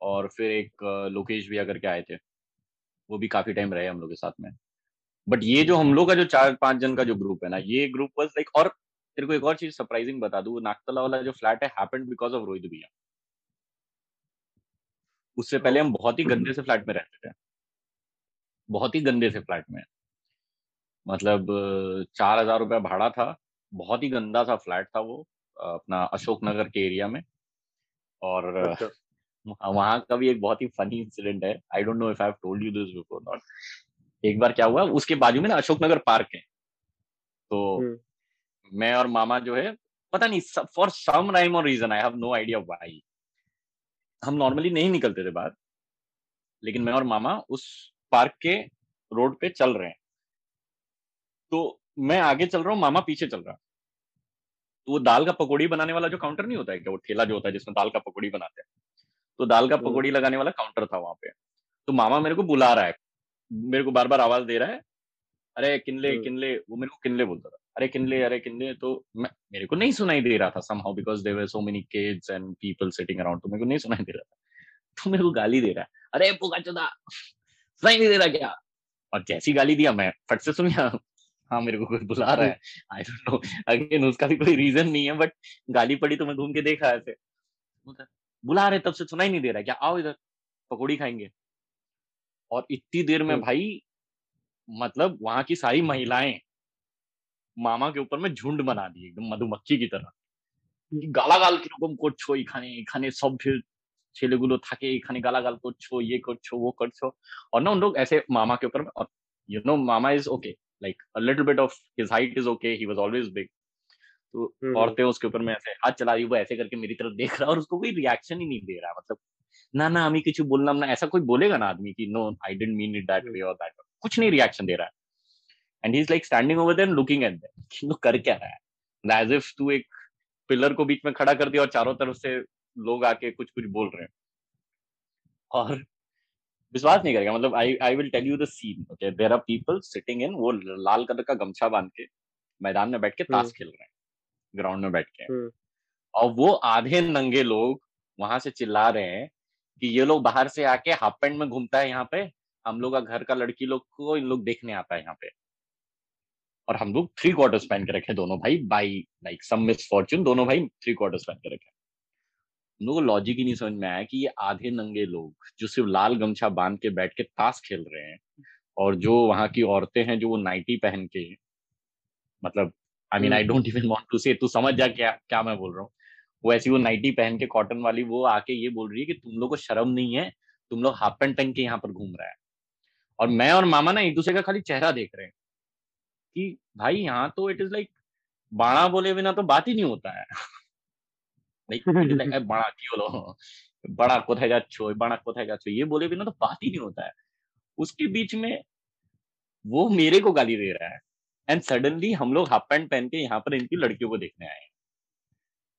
और फिर एक, लोकेश भैया करके आए थे, वो भी काफ़ी टाइम रहे हम लोग के साथ में बट ये जो हम लोग का जो चार, पाँच जन का जो ग्रुप है ना, ये ग्रुप बस लाइक और तेरे को एक और चीज़ सरप्राइजिंग बता दू, नागतला वाला जो फ्लैट है हैपेंड बिकॉज़ ऑफ़ रोहित भैया। उससे पहले हम बहुत ही गंदे से फ्लैट में रहते थे। बहुत ही गंदे से फ्लैट में। मतलब चार हज़ार रुपया भाड़ा था बहुत ही गंदा सा फ्लैट था वो अपना अशोक नगर के एरिया में। और अच्छा। वहाँ का भी एक बहुत ही फनी इंसिडेंट है। I don't know if I have told you this before not एक बार क्या हुआ उसके बाजू में ना अशोक नगर पार्क है। तो हम्म। मैं और मामा जो है पता नहीं फॉर सम राइम और reason I have no idea why हम नॉर्मली नहीं निकलते थे बाहर लेकिन मैं और मामा उस पार्क के रोड पे चल रहे हैं। तो मैं आगे चल रहा हूँ मामा पीछे चल रहा। तो वो दाल का पकौड़ी बनाने वाला जो काउंटर नहीं होता है क्या? वो ठेला जो होता है जिसमें दाल का पकौड़ी बनाते हैं। तो दाल का हम्म। पकौड़ी लगाने वाला काउंटर था वहाँ पे। तो मामा मेरे को बुला रहा है। मेरे को बार बार आवाज़ दे रहा है अरे किनले हम्म। किनले वो मेरे को किनले बोलता था। अरे किनले अरे किनले तो मैं मेरे को नहीं सुनाई दे रहा था somehow because were so many kids and people sitting around तो मेरे को नहीं सुनाई दे रहा था। तो मेरे को गाली दे रहा है। अरे पुका चुदा सुनाई नहीं दे रहा क्या? और जैसी गाली दिया मैं फट से सुन गया। हाँ मेरे को कोई बुला रहा है। आई डोंट नो अगेन उसका भी कोई रीजन नहीं है बट गाली पड़ी तो मैं घूम के देखा ऐसे। बुला रहे तब से सुनाई नहीं दे रहा क्या? आओ इधर पकौड़ी खाएँगे। और इतनी देर में भाई मतलब वहाँ की सारी महिलाएँ मामा के ऊपर में झुंड बना दी एकदम मधुमक्खी की तरह। গালাগাল কিরকম করছো এখানে এখানে সব ছেলেগুলো থাকে छो ये করছো ইয়ে করছো ও করছো और ना उन लोग ऐसे मामा के ऊपर you know mama is okay like a little bit of his height is okay he was always big तो हम्म। औरतें उसके ऊपर में ऐसे हाथ चला रही वो ऐसे करके मेरी तरफ़ देख रहा है और उसको कोई रिएक्शन ही नहीं दे रहा मतलब ना ना हमें कुछ बोलना ना ऐसा कोई बोलेगा ना आदमी की no I didn't mean it that way और दैट कुछ नहीं रिएक्शन दे रहा है। And he is like standing over there looking at them कि वो कर क्या रहा है? एज इफ़ तू एक पिलर को बीच में खड़ा कर दिया और चारों तरफ़ से लोग आके कुछ कुछ बोल रहे हैं। और विश्वास नहीं करेगा। मतलब I I will tell you the scene okay there are people sitting in वो लाल कलर का गमछा बाँध के मैदान में बैठ के ताश हम्म। खेल रहे हैं। ग्राउंड में बैठ के। हम्म। और वो आधे नंगे लोग वहाँ से चिल्ला रहे हैं कि ये लोग बाहर से आके हाफ़ पैंट में घूमता है यहाँ पे। हम लोग का घर का लड़की लोग को इन लोग देखने आता है यहाँ पे। और हम लोग थ्री क्वार्टर्स पहन के रखे दोनों भाई by like some misfortune दोनों भाई थ्री क्वार्टर्स पहन के रखे हम लोग को लॉजिक ही नहीं समझ में आया कि ये आधे नंगे लोग जो सिर्फ़ लाल गमछा बाँध के बैठ के ताश खेल रहे हैं और जो वहाँ की औरतें हैं जो वो नाइटी पहन के मतलब I mean I don't even want to say तू समझ जा क्या क्या मैं बोल रहा हूँ। वो ऐसी वो नाइटी पहन के कॉटन वाली वो आके ये बोल रही है कि तुम लोग को शर्म नहीं है तुम लोग हाफ़ पैंट पहन के यहाँ पर घूम रहा है। और मैं और मामा ना एक दूसरे का खाली चेहरा देख रहे हैं। कि भाई यहाँ तो इट इज़ लाइक बाणा बोले बिना तो बात ही नहीं होता है। ये बोले बिना तो बात ही नहीं होता है। उसके बीच में वो मेरे को गाली दे रहा है। एंड सडनली हम लोग हाफ़ पैंट पहन के यहाँ पर इनकी लड़कियों को देखने आए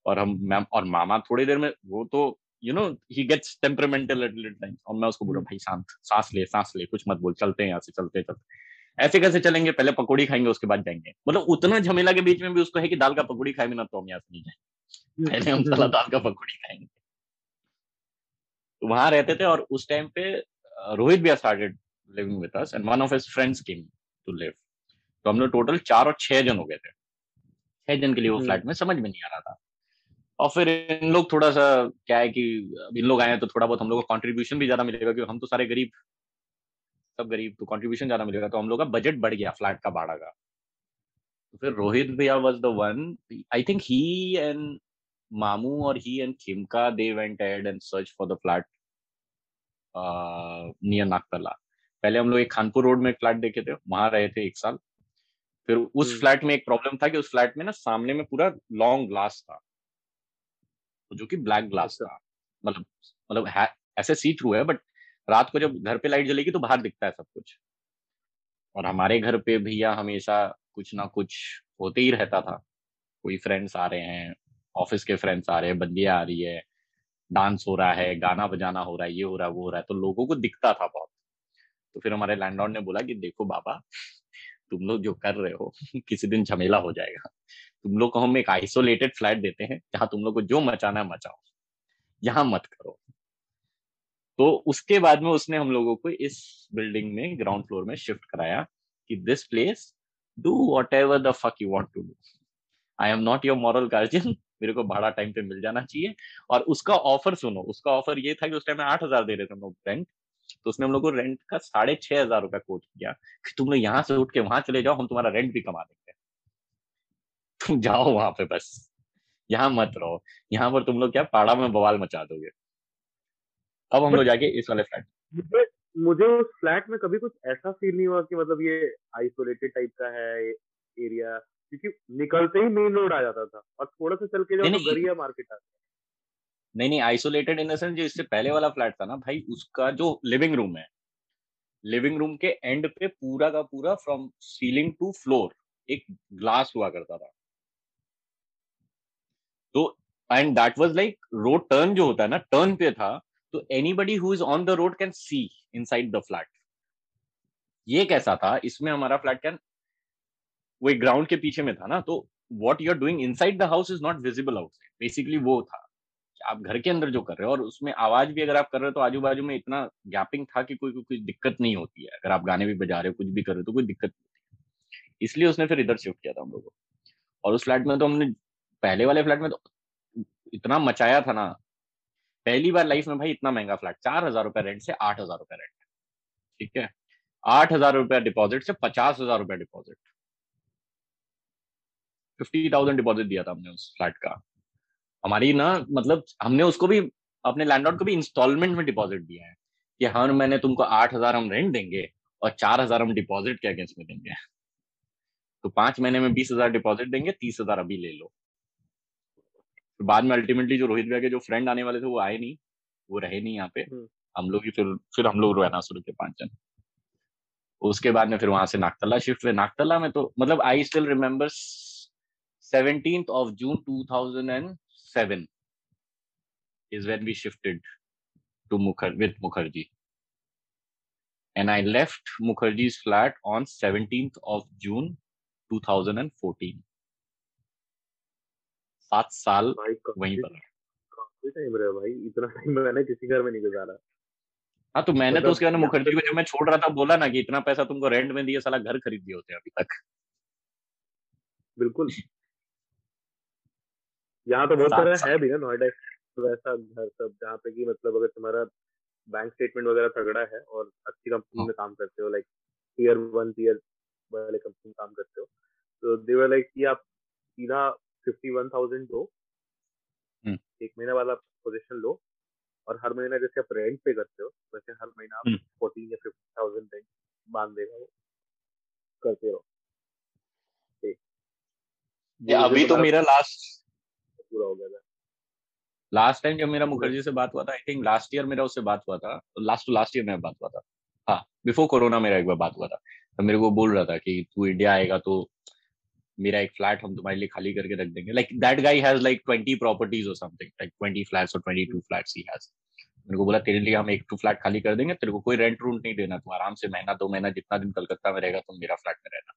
और हम मैम और मामा थोड़ी देर में वो तो you know he gets temperamental और मैं उसको बोला हम्म। भाई शांत सांस ले सांस ले कुछ मत बोल चलते हैं यहाँ से चलते चलते ऐसे कैसे चलेंगे? पहले पकौड़ी खाएँगे उसके बाद जाएँगे। मतलब उतना झमेला के बीच में भी उसको है कि दाल का पकौड़ी खाए बिना तो हम यहाँ से नहीं जाए पहले हम साला दाल का पकौड़ी खाएँगे। वहाँ रहते थे और उस टाइम पे रोहित भी started living with us and one of his friends came to live तो हम लोग टोटल चार और छह जन हो गए थे। छह जन के लिए वो फ्लैट में समझ में नहीं आ रहा था। और फिर इन लोग थोड़ा सा क्या है कि इन लोग आए तो थोड़ा बहुत हम लोग को कॉन्ट्रीब्यूशन भी ज़्यादा मिलेगा क्योंकि हम तो सारे गरीब सब गरीब तो कंट्रीब्यूशन ज़्यादा मिलेगा तो हम लोग का बजट बढ़ गया फ्लैट का भाड़ा का। तो फिर रोहित भैया was the one I think he and मामू और he and Khemka they went ad and search for the flat near Nagtala पहले हम लोग एक खानपुर रोड में फ्लैट देखे थे वहाँ रहे थे एक साल। फिर उस फ्लैट हम्म। में एक प्रॉब्लम था कि उस फ्लैट में ना सामने में पूरा लॉन्ग ग्लास था। जो कि ब्लैक ग्लास अच्छा। था। मतलब मतलब ऐसे सी थ्रू है बट रात को जब घर पे लाइट जलेगी तो बाहर दिखता है सब कुछ। और हमारे घर पे भैया हमेशा कुछ ना कुछ होते ही रहता था। कोई फ्रेंड्स आ रहे हैं ऑफ़िस के फ्रेंड्स आ रहे हैं, बंदियाँ आ रही है डांस हो रहा है, गाना बजाना हो रहा है, ये हो रहा है वो हो रहा है तो लोगों को दिखता था बहुत। तो फिर हमारे लैंडलॉर्ड ने बोला कि देखो बाबा, तुम लोग जो कर रहे हो, [laughs] किसी दिन झमेला हो जाएगा। तुम लोग को हम एक आइसोलेटेड फ्लैट देते हैं, जहाँ तुम लोग को जो मचाना है मचाओ। यहाँ मत करो। तो उसके बाद में उसने हम लोगों को इस बिल्डिंग में ग्राउंड फ्लोर में शिफ्ट कराया कि this place do whatever the fuck you want to do I am not your moral guardian मेरे को भाड़ा टाइम पे मिल जाना चाहिए। और उसका ऑफ़र सुनो। उसका ऑफ़र ये था कि उस टाइम में आठ हज़ार दे रहे थे हम लोग रेंट तो उसने हम लोग को रेंट का साढ़े छह हज़ार रुपया कोट किया कि तुम लोग यहाँ से उठ के वहाँ चले जाओ, हम तुम्हारा रेंट भी कमा देंगे। तुम जाओ वहाँ पे बस। यहाँ मत रहो। यहाँ पर तुम लोग क्या, पाड़ा में बवाल मचा दोगे। अब हम लोग जाके इस वाले फ्लैट मुझे मुझे उस फ्लैट में कभी कुछ ऐसा फील नहीं हुआ कि मतलब ये आइसोलेटेड टाइप का है एरिया क्योंकि निकलते ही मेन रोड आ जाता था और थोड़ा सा चल के जाओ तो गरिया मार्केट आता नहीं नहीं आइसोलेटेड इन सेंस जो इससे पहले वाला फ्लैट था ना भाई उसका जो लिविंग रूम है लिविंग रूम के एंड पे पूरा का पूरा फ्रॉम सीलिंग टू फ्लोर एक ग्लास हुआ करता था। तो and that was like road turn जो होता है ना टर्न पे था तो anybody who is on the road can see inside the flat ये कैसा था? इसमें हमारा फ्लैट कैन वो एक ग्राउंड के पीछे में था ना तो what you are doing inside the house is not visible outside basically वो था आप घर के अंदर जो कर रहे हो और उसमें आवाज़ भी अगर आप कर रहे हो तो आजू बाजू में इतना गैपिंग था कि कोई कोई दिक्कत नहीं होती है। अगर आप गाने भी बजा रहे हो, कुछ भी कर रहे हो तो कोई दिक्कत नहीं होती इसलिए उसने फिर इधर शिफ्ट किया था हम लोग को। और उस फ्लैट में तो हमने, पहले वाले फ्लैट में तो इतना मचाया था ना पहली बार लाइफ में भाई इतना महँगा फ्लैट, चार हज़ार रुपए रेंट से आठ हज़ार रुपए रेंट ठीक है? आठ हज़ार रुपया डिपॉजिट से पचास हज़ार रुपया डिपॉजिट फिफ्टी थाउज़ेंड डिपॉजिट दिया था हमने उस फ्लैट का। हमारी ना मतलब हमने उसको भी, अपने लैंडलॉर्ड को भी इंस्टॉलमेंट में डिपॉजिट दिया है कि हर महीने तुमको आठ हज़ार हम रेंट देंगे और चार हज़ार हम डिपॉजिट के अगेंस्ट में देंगे। तो पाँच महीने में बीस हज़ार डिपॉजिट देंगे, तीस हज़ार अभी ले लो। तो बाद में अल्टीमेटली जो रोहित भैया के जो फ्रेंड आने वाले थे वो आए नहीं वो रहे नहीं यहाँ पे हम्म। हम लोग ही फिर फिर हम लोग रहना शुरू किए पाँच जन उसके बाद में फिर वहाँ से नागतला शिफ्ट हुए नागतला में तो मतलब I still remember seventeen of June two thousand and seven is when we shifted to Mukhar with Mukherjee. And I left Mukherjee's flat on 17th of June 2014. सात साल वहीं पर काफ़ी टाइम रहे भाई? इतना टाइम मैंने किसी घर में नहीं गुजारा। हाँ तो मैंने तो मतलब उसके बाद मुखर्जी को जब मैं छोड़ रहा था बोला ना कि इतना पैसा तुमको रेंट में दिए साला घर खरीद दिए होते अभी तक। बिल्कुल। यहाँ तो बहुत सारा है भी ना नोएडा तो वैसा घर सब जहाँ पे कि मतलब अगर तुम्हारा बैंक स्टेटमेंट वगैरह तगड़ा है और अच्छी कंपनी हाँ। में काम करते हो लाइक टीयर वन टीयर वाले कंपनी में काम करते हो तो दे वर लाइक कि आप सीधा फिफ्टी वन थाउज़ेंड दो। हम्म। एक महीना वाला पोजिशन लो और हर महीना जैसे आप रेंट पे करते हो वैसे हर महीना आप फोर्टीन हम्म। या फिफ्टी थाउज़ेंड रेंट देगा वो करते रहो। अभी तो मेरा लास्ट पूरा हो गया था। लास्ट टाइम जब मेरा मुखर्जी से बात हुआ था आई थिंक लास्ट ईयर मेरा उससे बात हुआ था। लास्ट टू लास्ट ईयर में बात हुआ था। हाँ बिफोर कोरोना मेरा एक बार बात हुआ था। तो मेरे को बोल रहा था कि तू इंडिया आएगा तो मेरा एक फ्लैट हम तुम्हारे लिए खाली करके रख देंगे। Like that guy has like twenty properties और समथिंग लाइक ट्वेंटी फ्लैट्स और twenty two flats he has मेरे को बोला तेरे लिए हम एक टू फ्लैट खाली कर देंगे तेरे को कोई रेंट रूंट नहीं देना तू आराम से महीना दो महीना जितना दिन कलकत्ता में रहेगा तुम मेरा फ्लैट में रहना।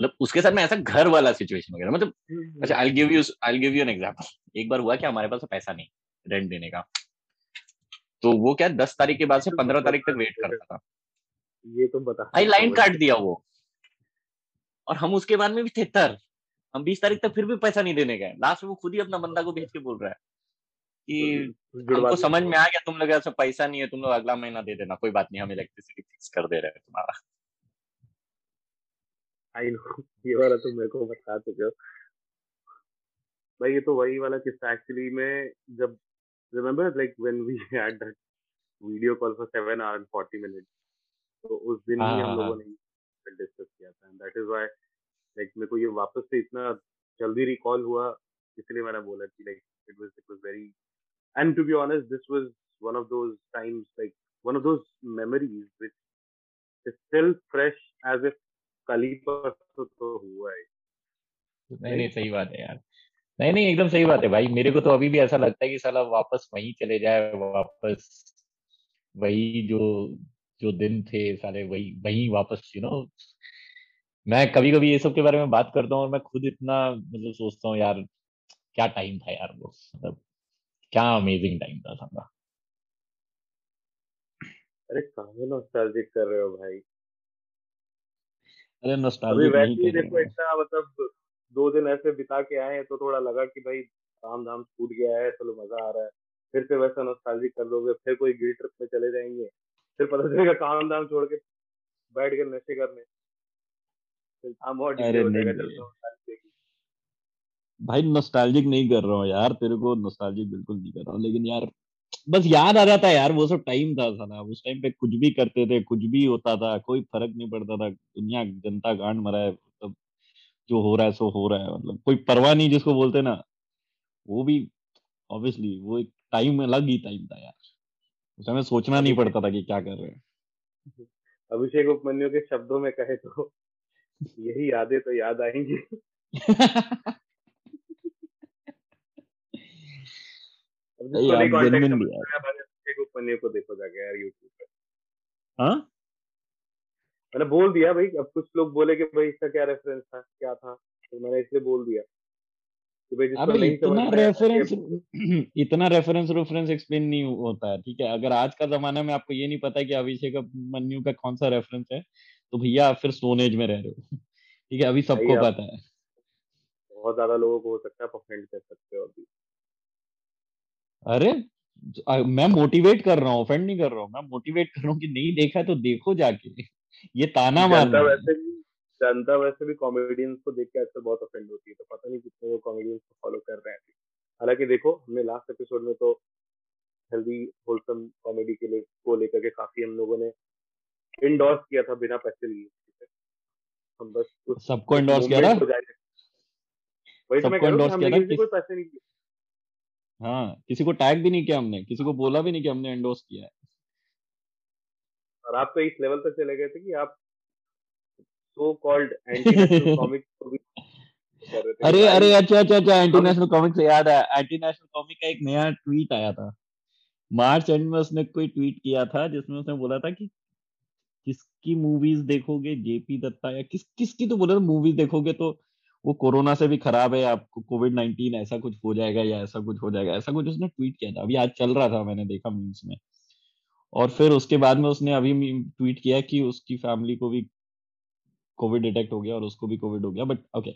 मतलब उसके साथ में ऐसा घर वाला सिचुएशन वगैरह मतलब हम्म। अच्छा I give you I give you an example एक बार हुआ कि हमारे पास पैसा नहीं रेंट देने का। तो वो क्या दस तारीख के बाद से पंद्रह तारीख तक वेट करता था। ये तो बता भाई लाइन काट दिया वो। और हम उसके बाद में भी थे तर हम बीस तारीख तक फिर भी पैसा नहीं देने गए। लास्ट में वो खुद ही अपना बंदा को भेज के बोल रहा है कि हमको समझ में आ गया तुम लोग ऐसा पैसा नहीं है तुम लोग अगला महीना दे देना कोई बात नहीं हम इलेक्ट्रिसिटी फिक्स कर दे रहे हैं तुम्हारा। आई नो ये वाला तुम मेरे को बता चुके हो। भाई ये तो वही वाला किस्सा एक्चुअली में जब remember like when we had that video call for 7 hour and 40 minute तो उस दिन ही हम हाँ, लोगों हाँ। ने डिस्कस किया था। दैट इज़ व्हाई लाइक मेरे को ये वापस से इतना जल्दी रिकॉल हुआ, इसलिए मैंने बोला कि like it was it was very and to be honest this was one of those times like one of those memories which is still fresh as if कल ही परसों तो हुआ है। नहीं नहीं, सही बात है यार। नहीं नहीं, एकदम सही बात है भाई। मेरे को तो अभी भी ऐसा लगता है कि साला वापस वहीं चले जाए, वापस वही जो जो दिन थे सारे वही वही वापस यू नो मैं कभी कभी ये सब के बारे में बात करता हूँ और मैं खुद इतना मतलब सोचता हूँ यार क्या टाइम था यार वो? मतलब क्या अमेजिंग टाइम था साला अरे कहाँ नॉस्टैल्जिक कर रहे हो भाई? अरे नॉस्टैल्जिक नहीं कर देखो इतना मतलब दो दिन ऐसे बिता के आए तो थोड़ा लगा कि भाई काम धाम छूट गया है चलो मज़ा आ रहा है। फिर से वैसा नॉस्टैल्जिक कर लोगे फिर कोई गिल ट्रिप में चले जाएँगे। फिर पता चलेगा काम धाम छोड़ के बैठ के नशे करने। फिर काम और अरे नहीं भाई नॉस्टैल्जिक नहीं कर रहा हूँ यार तेरे को नॉस्टैल्जिक बिल्कुल नहीं कर रहा हूँ लेकिन यार बस याद आ जाता है यार वो सब टाइम था साला उस टाइम पे कुछ भी करते थे कुछ भी होता था कोई फ़र्क नहीं पड़ता था दुनिया जनता गांड मरा है मतलब जो हो रहा है सो हो रहा है मतलब कोई परवाह नहीं जिसको बोलते ना। वो भी ऑब्वियसली वो एक टाइम अलग ही टाइम था यार। उस समय सोचना नहीं पड़ता था कि क्या कर रहे हैं। अभिषेक उपमन्यु के शब्दों में कहे तो यही यादें तो याद आएँगी। [laughs] को देखो जाके यार यूट्यूब पे। हाँ? मैंने बोल दिया भाई अब कुछ लोग बोले कि भाई इसका क्या रेफरेंस था क्या था? तो मैंने इसलिए बोल दिया। अबे इतना रेफरेंस [clears throat] इतना रेफरेंस रेफरेंस एक्सप्लेन नहीं होता है ठीक है? अगर आज का जमाना में आपको ये नहीं पता कि अभिषेक मन्यू का कौन सा रेफरेंस है तो भैया आप फिर स्टोन एज में रह रहे हो [laughs] ठीक है? अभी सबको पता है। बहुत ज़्यादा लोगों को हो सकता है ऑफेंड कर सकते हो अभी। अरे मैं मोटिवेट कर रहा हूँ ऑफेंड नहीं कर रहा हूँ मैं मोटिवेट कर रहा हूँ कि नहीं देखा तो देखो जाके [laughs] ये ताना मारना वैसे भी जनता वैसे भी कॉमेडियंस को देख के आजकल बहुत ऑफेंड होती है तो पता नहीं कितने लोग कॉमेडियंस को फॉलो कर रहे हैं। हालाँकि देखो हमने लास्ट एपिसोड में तो हेल्दी होलसम कॉमेडी के लिए को लेकर के काफ़ी हम लोगों ने इंडोर्स किया था बिना पैसे लिए हम बस सबको इंडोर्स किया था? वही तो मैं कह रहा हूँ किसी को पैसे नहीं दिए। हाँ किसी को टैग भी नहीं किया हमने किसी को बोला भी नहीं कि हमने एंडोर्स किया है। और आप तो इस लेवल तक चले गए थे कि आप सो कॉल्ड एंटी कॉमिक अरे अरे अच्छा अच्छा अच्छा एंटी नेशनल कॉमिक से याद है। एंटी नेशनल कॉमिक का एक नया ट्वीट आया था। मार्च एंड में उसने कोई ट्वीट किया था जिसमें उसने बोला था कि किसकी मूवीज़ देखोगे जेपी दत्ता या किस किसकी तो बोला था मूवीज़ देखोगे तो वो कोरोना से भी खराब है आपको कोविड नाइनटीन ऐसा कुछ हो जाएगा या ऐसा कुछ हो जाएगा ऐसा कुछ उसने ट्वीट किया था। अभी आज चल रहा था मैंने देखा मीम्स में। और फिर उसके बाद में उसने अभी ट्वीट किया कि उसकी फैमिली को भी कोविड डिटेक्ट हो गया और उसको भी कोविड हो गया but okay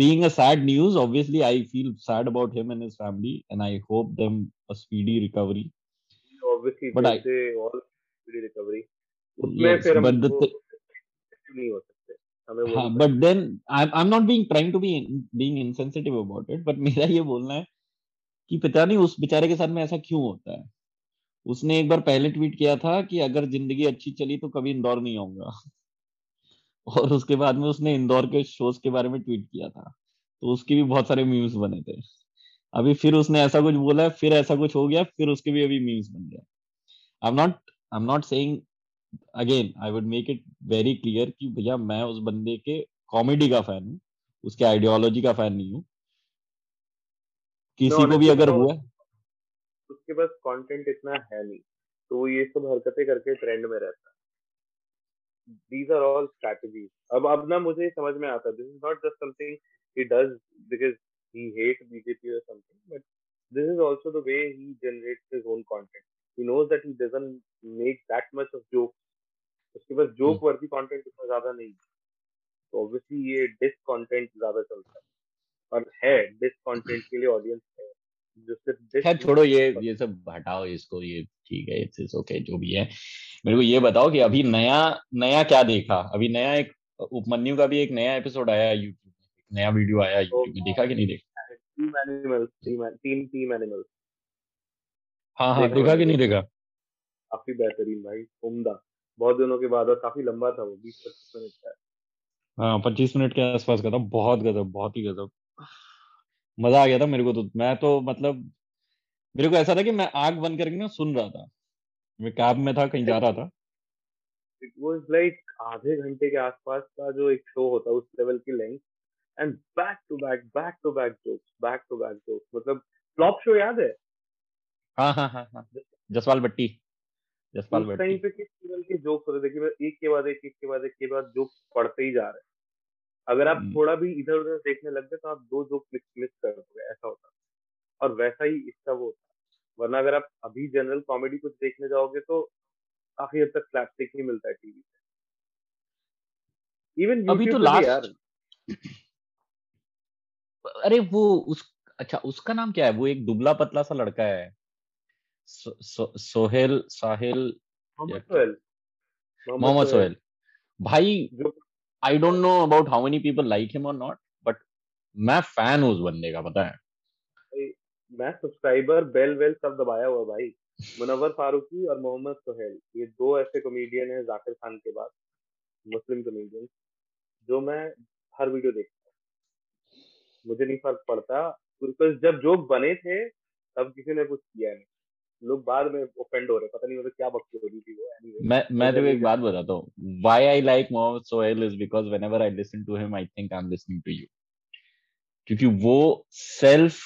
being a sad news obviously i feel sad about him and his family and i hope them a speedy recovery. Obviously but I, say all speedy recovery. उसमें yes, फिर but the नहीं हो सकते। हाँ but then I am not being trying to be being insensitive about it but मेरा ये बोलना है कि पता नहीं उस बेचारे के साथ में ऐसा क्यों होता है? उसने एक बार पहले ट्वीट किया था कि अगर ज़िंदगी अच्छी चली तो कभी इंदौर नहीं आऊँगा। और उसके बाद में उसने इंदौर के शोज़ के बारे में ट्वीट किया था। तो उसके भी बहुत सारे मीम्स बने थे। अभी फिर उसने ऐसा कुछ बोला है फिर ऐसा कुछ हो गया फिर उसके भी अभी मीम्स बन गया I am not I am not saying again I would make it very clear कि भैया मैं उस बंदे के कॉमेडी का फ़ैन हूँ उसके आइडियोलॉजी का फ़ैन नहीं हूँ। किसी को भी अगर हुआ उसके पास कंटेंट इतना है नहीं। तो ये सब हरकतें करके ट्रेंड में रहता है। These are all strategies अब अब ना मुझे समझ में आता this is not just something he does because he hates BJP or something but this is also the way he generates his own content he knows that he doesn't make that much of jokes उसके पास joke वर्दी content इतना ज़्यादा नहीं तो obviously ये dish content ज़्यादा चलता है और है डिस कंटेंट के लिए ऑडियंस है खैर छोड़ो ये ये सब हटाओ इसको ये ठीक है इट्स ओके जो भी है। मेरे को ये बताओ कि अभी नया नया क्या देखा? अभी नया एक उपमन्यु का भी एक नया एपिसोड आया यूट्यूब में नया वीडियो आया यूट्यूब में देखा कि नहीं देखा? Team animals team team animals हाँ हाँ देखा कि नहीं देखा? काफ़ी बेहतरीन भाई उम्दा। बहुत दिनों के बाद और काफ़ी लंबा था वो बीस पच्चीस मिनट का। हाँ पच्चीस मिनट के आसपास का था बहुत गजब बहुत ही गजब। मज़ा आ गया था मेरे को तो। मैं तो मतलब मेरे को ऐसा था कि मैं आग बंद करके ना सुन रहा था। मैं कैब में था कहीं जा रहा था। इट वाज लाइक आधे घंटे के आसपास का जो एक शो होता है उस लेवल की length and back to back back to back jokes back to back jokes मतलब फ्लॉप शो याद है? हाँ हाँ हाँ हाँ। जसवाल भट्टी। जसपाल भट्टी। टाइम पे किस लेवल के जोक्स होते देखिए एक के बाद एक एक के बाद एक के बाद जोक्स पढ़ते ही जा रहे। हैं अगर आप हम्म। थोड़ा भी इधर उधर देखने लग गए तो आप दो जोक मिस कर दोगे ऐसा होता और वैसा ही इसका वो होता वरना अगर आप अभी जनरल कॉमेडी कुछ देखने जाओगे तो काफ़ी हद तक स्लैपस्टिक ही मिलता है टीवी पे। इवन अभी तो लास्ट यार। [clears throat] अरे वो उस अच्छा उसका नाम क्या है? वो एक दुबला पतला सा लड़का है। सो, सो, सोहेल साहिल मोहम्मद सोहेल। मोहम्मद सोहेल। भाई जो I don't know about how many people like him और नॉट बट मैं फ़ैन हूँ उस बंदे का, पता है। मैं सब्सक्राइबर बेल वेल सब दबाया हुआ भाई। मुनव्वर फारूकी और मोहम्मद सोहेल, ये दो ऐसे कॉमेडियन हैं जाकिर खान के बाद, मुस्लिम कॉमेडियन जो मैं हर वीडियो देखता हूँ। मुझे नहीं फ़र्क पड़ता बिकॉज़ जब जोक बने थे, तब किसी ने कुछ किया नहीं। लोग बाद में ऑफेंड हो रहे पता नहीं मतलब क्या बकती हो रही थी वो anyway. मैं मैं तो एक बात बताता हूँ why I like Mohammad Sohail is because whenever I listen to him I think I am listening to you क्योंकि वो सेल्फ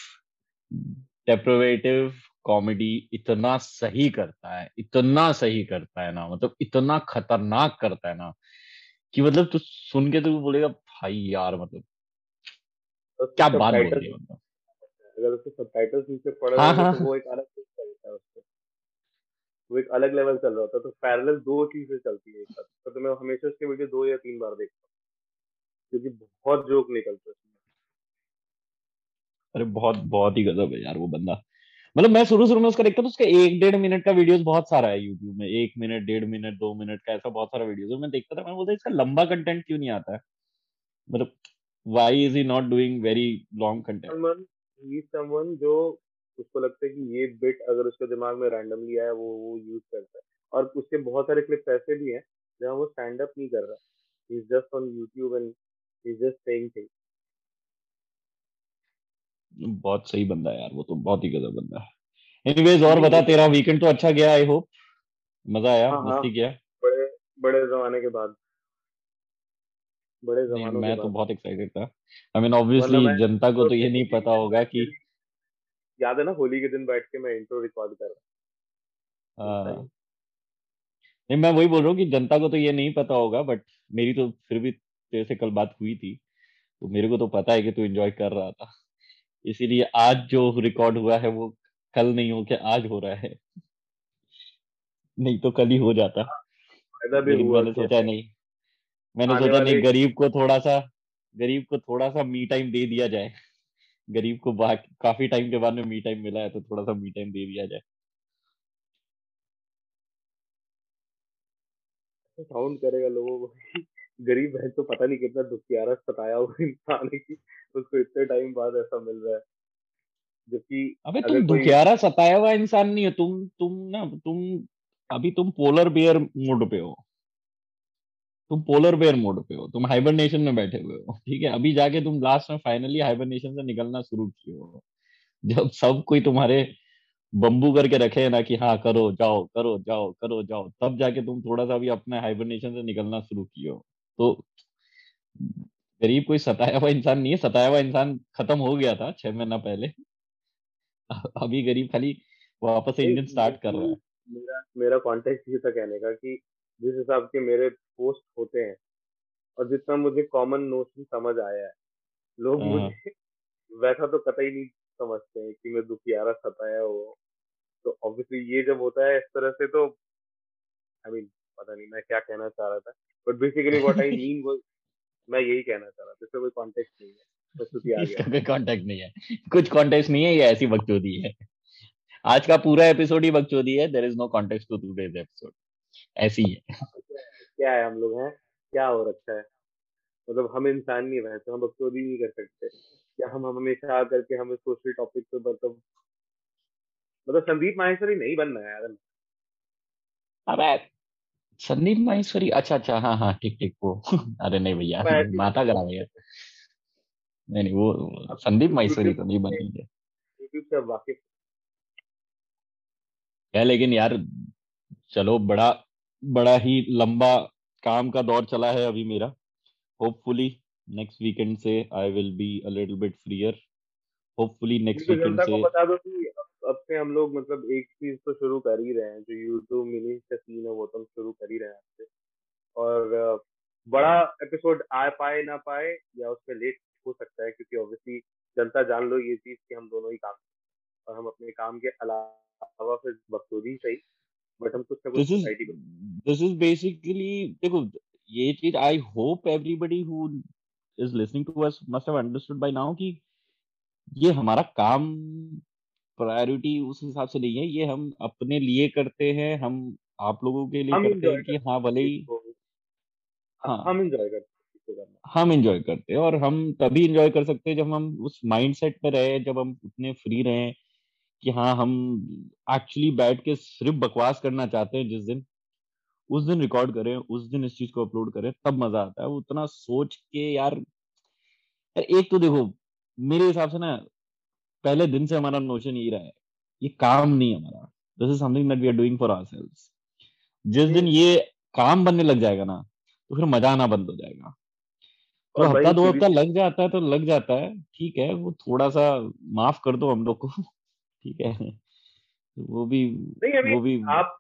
डेप्रोवेटिव कॉमेडी इतना सही करता है इतना सही करता है ना मतलब इतना खतरनाक करता है ना कि मतलब तू सुन के तो बोलेगा भाई यार मतलब क्या बात बोल रही है मतलब? अगर उसके सबटाइटल्स नीचे पढ़ हाँ, हाँ, तो वो एक अलग है वो एक अलग लेवल चल रहा होता है तो पैरेलल दो चीज़ें चलती है एक साथ। तो, तो मैं हमेशा उसके वीडियो दो या तीन बार देखता हूँ क्योंकि बहुत जोक निकलते हैं अरे बहुत बहुत ही गजब है यार वो बंदा। मतलब मैं शुरू शुरू में उसका देखता था उसका एक डेढ़ मिनट का वीडियोस बहुत सारा है यूट्यूब में। एक मिनट डेढ़ मिनट दो मिनट का ऐसा बहुत सारा वीडियोस मैं देखता था मैं बोलता इसका लंबा कंटेंट क्यों नहीं आता है? मतलब why is he not doing very long content someone जो उसको लगता है कि ये बिट अगर उसके दिमाग में रैंडमली आया वो वो यूज़ करता है। और उसके बहुत सारे क्लिप्स ऐसे भी हैं जहाँ वो स्टैंड अप नहीं कर रहा। Is just on YouTube and is just saying things बहुत सही बंदा है यार वो तो बहुत ही गजब बंदा है। एनीवेज और बता तेरा वीकेंड तो अच्छा गया आई होप मज़ा आया हाँ, हाँ। मस्ती किया। बड़े बड़े जमाने के बाद। बड़े जमानों मैं तो बहुत एक्साइटेड था। आई मीन ऑब्वियसली जनता को तो ये नहीं पता होगा कि याद है ना होली के दिन बैठ के मैं इंट्रो रिकॉर्ड कर रहा हाँ। नहीं मैं वही बोल रहा हूँ कि जनता को तो ये नहीं पता होगा बट मेरी तो फिर भी तेरे से कल बात हुई थी तो मेरे को तो पता है कि तू एंजॉय कर रहा था। इसीलिए आज जो रिकॉर्ड हुआ है वो कल नहीं हो के आज हो रहा है? नहीं तो कल ही हो जाता। मैंने सोचा नहीं मैंने सोचा नहीं गरीब को थोड़ा सा गरीब को थोड़ा सा मी टाइम दे दिया जाए। गरीब को काफ़ी टाइम के बाद में मी टाइम मिला है तो थोड़ा सा मी टाइम दे दिया जाए। साउंड करेगा लोगों को। गरीब है तो पता नहीं कितना दुखियारा सताया हुआ इंसान है कि उसको इतने टाइम बाद ऐसा मिल रहा है। जबकि अबे तुम दुखियारा सताया हुआ इंसान नहीं हो तुम तुम ना तुम अभी तुम पोलर बियर मूड पे हो। तुम पोलर बेयर मोड पे हो तुम हाइबरनेशन में बैठे हुए हो ठीक है? अभी जाके तुम लास्ट में फाइनली हाइबरनेशन से निकलना शुरू किए हो। जब सब कोई तुम्हारे बम्बू करके रखे ना कि हाँ करो जाओ करो जाओ करो जाओ तब जाके तुम थोड़ा सा भी अपने हाइबरनेशन से निकलना शुरू किए हो। तो गरीब कोई सताया हुआ इंसान नहीं है सताया हुआ इंसान खत्म हो गया था छह महीना पहले। अभी गरीब खाली वापस से इंजन स्टार्ट कर रहा है। मेरा मेरा कॉन्टेक्ट ये था कहने का कि जिस हिसाब के मेरे पोस्ट होते हैं। और जितना मुझे कॉमन नोशन समझ आया है लोग हाँ। मुझे वैसा तो कतई नहीं समझते हैं कि मैं दुखियारा सताया हो। तो ऑब्वियसली ये जब होता है इस तरह से तो आई I मीन mean, पता नहीं मैं क्या कहना चाह रहा था। But basically what I mean वो मैं यही कहना चाह रहा था इससे कोई कॉन्टेक्स्ट नहीं है इसका कोई कॉन्टेक्ट नहीं है। कुछ कॉन्टेक्स्ट नहीं है ये ऐसी बकचोदी है। आज का पूरा एपिसोड ही बकचोदी है there is no context to today's episode ऐसी है क्या है हम लोग हैं? क्या हो रखा है? मतलब हम इंसान नहीं रहे तो हम बकचोदी नहीं कर सकते। क्या हम हमेशा आकर के हमें सोशल टॉपिक पे मतलब मतलब संदीप माहेश्वरी नहीं बनना है यार। अबे संदीप माहेश्वरी अच्छा अच्छा हाँ हाँ ठीक ठीक वो। [laughs] अरे नहीं भैया माता करा भैया। नहीं नहीं वो संदीप माहेश्वरी तो नहीं बनेंगे यूट्यूब से वाकिफ। है लेकिन यार चलो बड़ा बड़ा ही लंबा काम का दौर चला है अभी मेरा। होपफुली नेक्स्ट वीकेंड से I will be a little bit freer hopefully next weekend से बता दो कि अब से हम लोग मतलब एक चीज़ तो शुरू कर ही रहे हैं जो यूट्यूब मिनी का सीन है वो तो हम शुरू कर ही रहे हैं आपसे और बड़ा एपिसोड आ पाए ना पाए या उसमें लेट हो सकता है क्योंकि ऑब्वियसली जनता जान लो ये चीज़ कि हम दोनों ही काम और हम अपने काम के अलावा फिर बखूबी सही बट हम कुछ ना कुछ सोसाइटी दिस इज़ बेसिकली देखो ये चीज़ I hope everybody who is listening to us must have understood by now कि ये हमारा काम प्रायोरिटी उस हिसाब से नहीं है। ये हम अपने लिए करते हैं हम आप लोगों के लिए करते हैं कि हाँ भले ही हाँ। हम एंजॉय करते हम एंजॉय करते हैं और हम तभी एंजॉय कर सकते हैं जब हम उस माइंडसेट पे रहे जब हम उतने फ्री रहे। कि हाँ हम एक्चुअली बैठ के सिर्फ़ बकवास करना चाहते हैं जिस दिन उस दिन रिकॉर्ड करें उस दिन इस चीज़ को अपलोड करें तब मज़ा आता है। उतना सोच के यार यार एक तो देखो मेरे हिसाब से ना पहले दिन से हमारा नोशन यही रहा है ये काम नहीं हमारा। This is something that we are doing for ourselves जिस दिन ये काम बनने लग जाएगा ना तो फिर मज़ा आना बंद हो जाएगा। और हफ़्ता दो हफ़्ता लग जाता है तो लग जाता है ठीक है वो थोड़ा सा माफ़ कर दो हम लोग को। ठीक है। वो भी वो भी आप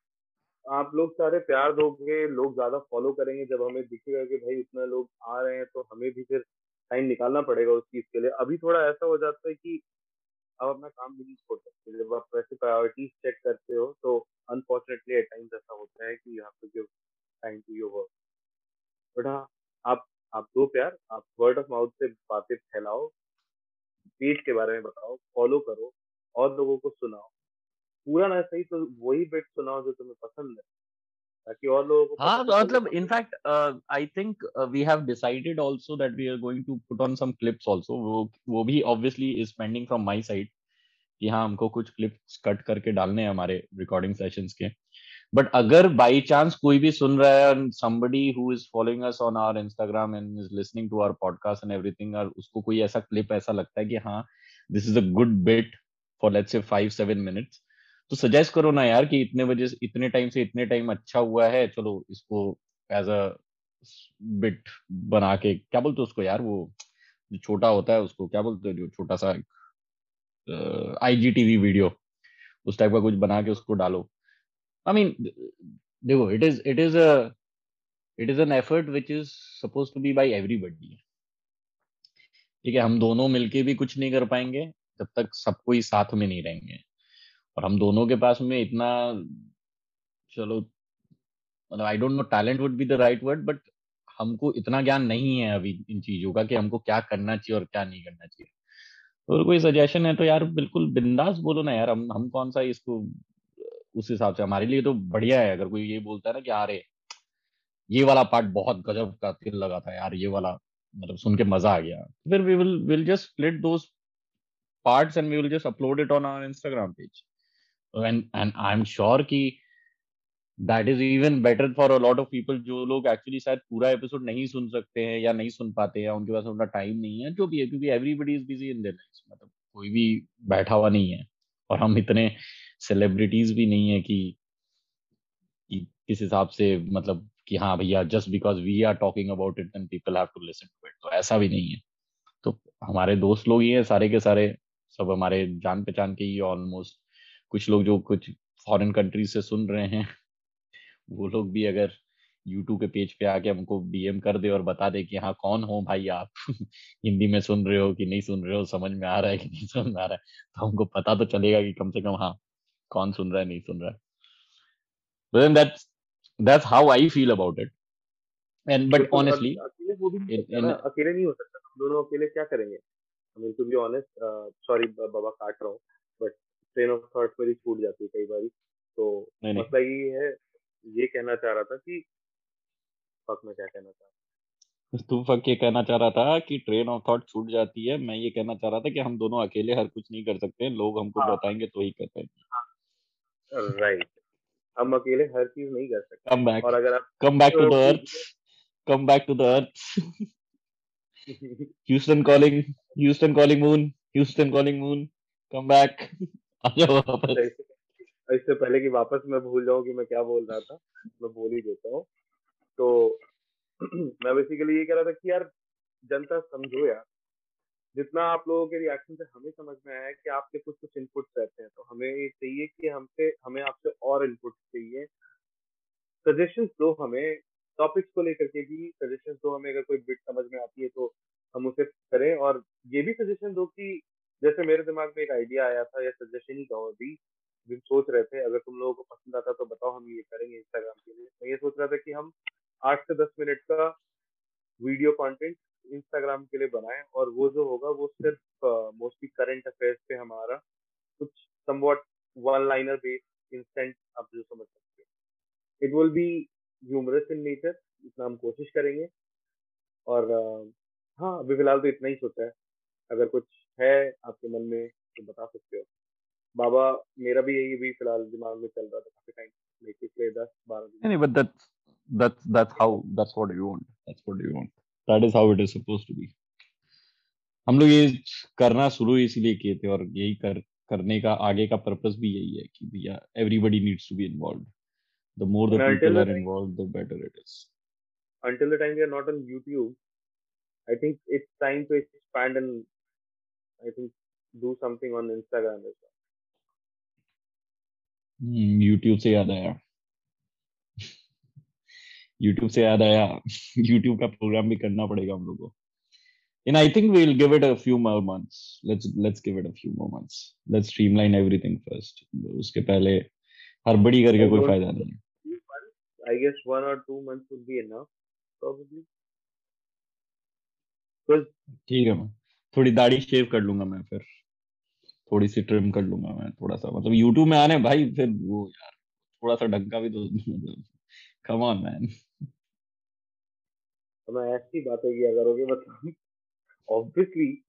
आप लोग सारे प्यार दोगे लोग ज़्यादा फॉलो करेंगे। जब हमें दिखेगा कि भाई इतना लोग आ रहे हैं तो हमें भी फिर टाइम निकालना पड़ेगा उस चीज़ के लिए। अभी थोड़ा ऐसा हो जाता है कि आप अपना काम भी नहीं छोड़ सकते। जब आप वैसे प्रायोरिटीज चेक करते हो तो अनफॉर्चुनेटली एट टाइम्स ऐसा होता है कि यहाँ पे give time to your work but हाँ आप आप दो प्यार आप वर्ड ऑफ़ माउथ से बातें फैलाओ पेज के बारे में बताओ फॉलो करो। और लोगों को सुनाओ। पूरा ना सही तो वही बिट सुनाओ जो तुम्हें पसंद है ताकि और लोगों को हाँ मतलब in fact I think we have decided also that we are going to put on some clips also वो वो भी obviously is pending from my side कि हाँ हमको कुछ क्लिप्स कट करके डालने हैं हमारे रिकॉर्डिंग सेशंस के। बट अगर बाई चांस कोई भी सुन रहा है somebody who is following us on our Instagram and is listening to our podcast and everything और उसको कोई ऐसा क्लिप ऐसा लगता है कि हाँ this is a good bit for let's say five seven minutes तो सजेस्ट करो ना यार कि इतने बजे इतने टाइम से इतने टाइम अच्छा हुआ है, चलो इसको एज अ बिट बना के, क्या बोलते उसको यार वो, जो छोटा होता है उसको, क्या बोलते जो छोटा सा आई जी टीवी वीडियो उस टाइप का कुछ बना के उसको डालो। आई मीन देखो it is it is it is an effort which is suppose to be by everybody ठीक है, हम दोनों मिलके भी कुछ नहीं कर पाएँगे जब तक सब कोई साथ में नहीं रहेंगे। और हम दोनों के पास में इतना, चलो मतलब I don't know talent would be the right word but हमको इतना ज्ञान नहीं है अभी इन चीज़ों का कि हमको क्या करना चाहिए और क्या नहीं करना चाहिए। तो कोई सजेशन है तो यार बिल्कुल बिंदास बोलो ना यार, हम हम कौन सा इसको, उस हिसाब से, हमारे लिए तो बढ़िया है। अगर कोई ये बोलता है ना कि अरे, ये वाला पार्ट बहुत गजब का दिल लगा था यार, ये वाला मतलब सुन के मज़ा आ गया। फिर we will will just split those and we will just upload it on our Instagram page and and I am sure कि that is even better for a lot of people जो लोग एक्चुअली शायद पूरा episode नहीं सुन सकते हैं या नहीं सुन पाते हैं उनके पास उनका टाइम नहीं है जो भी है क्योंकि everybody is busy in their life मतलब कोई भी बैठा हुआ नहीं है। और हम इतने सेलिब्रिटीज भी नहीं है कि, किस हिसाब से मतलब कि हाँ भैया just because we are talking about it then people have to listen to it तो ऐसा भी नहीं है। तो हमारे दोस्त लोग ही हैं सारे के सारे सब हमारे जान पहचान के ही ऑलमोस्ट कुछ लोग जो कुछ फॉरेन कंट्रीज़ से सुन रहे हैं वो लोग भी अगर यूट्यूब के पेज पे आके हमको डीएम कर दे और बता दे कि हाँ कौन हो भाई आप? [laughs] हिंदी में सुन रहे हो कि नहीं सुन रहे हो? समझ में आ रहा है कि नहीं समझ में आ रहा है? तो हमको पता तो चलेगा कि कम से कम हाँ कौन सुन रहा है नहीं सुन रहा है। That's that's how I feel about it. And but honestly, अकेले नहीं हो सकता। हम दोनों अकेले क्या करेंगे? I mean to be honest sorry बाबा काट रहा हूँ बट ट्रेन ऑफ़ थॉट मेरी छूट जाती है कई बार। तो नहीं मसला ये है ये कहना चाह रहा था कि फक मैं क्या कहना चाह रहा तू फक ये कहना चाह रहा था कि ट्रेन ऑफ़ थॉट छूट जाती है मैं ये कहना चाह रहा था कि हम दोनों अकेले हर कुछ नहीं कर सकते लोग हमको हाँ। बताएँगे तो ही कर पाएँगे राइट हम अकेले हर चीज़ नहीं कर सकते। कम बैक और अगर आप come back to the earth come back to the earth Houston calling Houston calling moon Houston calling moon come back आ जाओ वापस। इससे पहले कि वापस मैं भूल जाऊँ कि मैं क्या बोल रहा था, मैं बोल ही देता हूँ। तो [clears throat] मैं बेसिकली ये कह रहा था कि यार, जनता समझो यार, जितना आप लोगों के रिएक्शन से हमें समझ में आया है कि आपके कुछ कुछ इनपुट्स रहते हैं तो हमें ये चाहिए कि हमसे हमें आपसे और इनपुट्स चाहिए। सजेशन दो हमें टॉपिक्स को लेकर के भी सजेशंस दो हमें अगर कोई बिट समझ में आती है तो हम उसे करें और ये भी सजेशन दो कि जैसे मेरे दिमाग में एक आइडिया आया था या सजेशन ही कहो अभी हम सोच रहे थे, अगर तुम लोगों को पसंद आता तो बताओ हम ये करेंगे इंस्टाग्राम के लिए। मैं ये सोच रहा था कि हम आठ से दस मिनट का वीडियो कंटेंट इंस्टाग्राम के लिए बनाएँ और वो जो होगा वो सिर्फ़ मोस्टली करंट अफेयर्स पे हमारा कुछ somewhat one liner based instant आप जो समझ सकते हो। It will be humorous in nature इतना हम कोशिश करेंगे। और हाँ अभी फ़िलहाल तो इतना ही सोचा है। अगर कुछ है आपके मन में तो बता सकते हो। बाबा, मेरा भी यही भी फ़िलहाल दिमाग में चल रहा था काफ़ी टाइम में पिछले दस बारह दिन नहीं, but that's that's that's how, that's what you want. That's what you want. That is how it is supposed to be. हम लोग ये करना शुरू इसीलिए किए थे और यही कर, करने का, आगे का पर्पस भी यही है कि भैया everybody needs to be involve The more the And until people the are time, involve the better it is until the time we are not on YouTube, I think it's time to expand and I think do something on Instagram as well. YouTube से याद आया YouTube से याद आया YouTube का programme भी करना पड़ेगा हम लोग को And I think we'll give it a few more months. Let's let's give it a few more months. Let's streamline everything first. उसके पहले हड़बड़ी करके I कोई don't फायदा नहीं है few months, I guess one or two months would be enough, probably. ठीक है मैं थोड़ी दाढ़ी शेव कर लूँगा मैं फिर। थोड़ी सी ट्रिम कर लूँगा मैं थोड़ा सा मतलब यूट्यूब में आने भाई फिर वो यार थोड़ा सा ढंग का भी तो कम ऑन मैन मैं ऐसी बातें किया करोगे मतलब ऑब्वियसली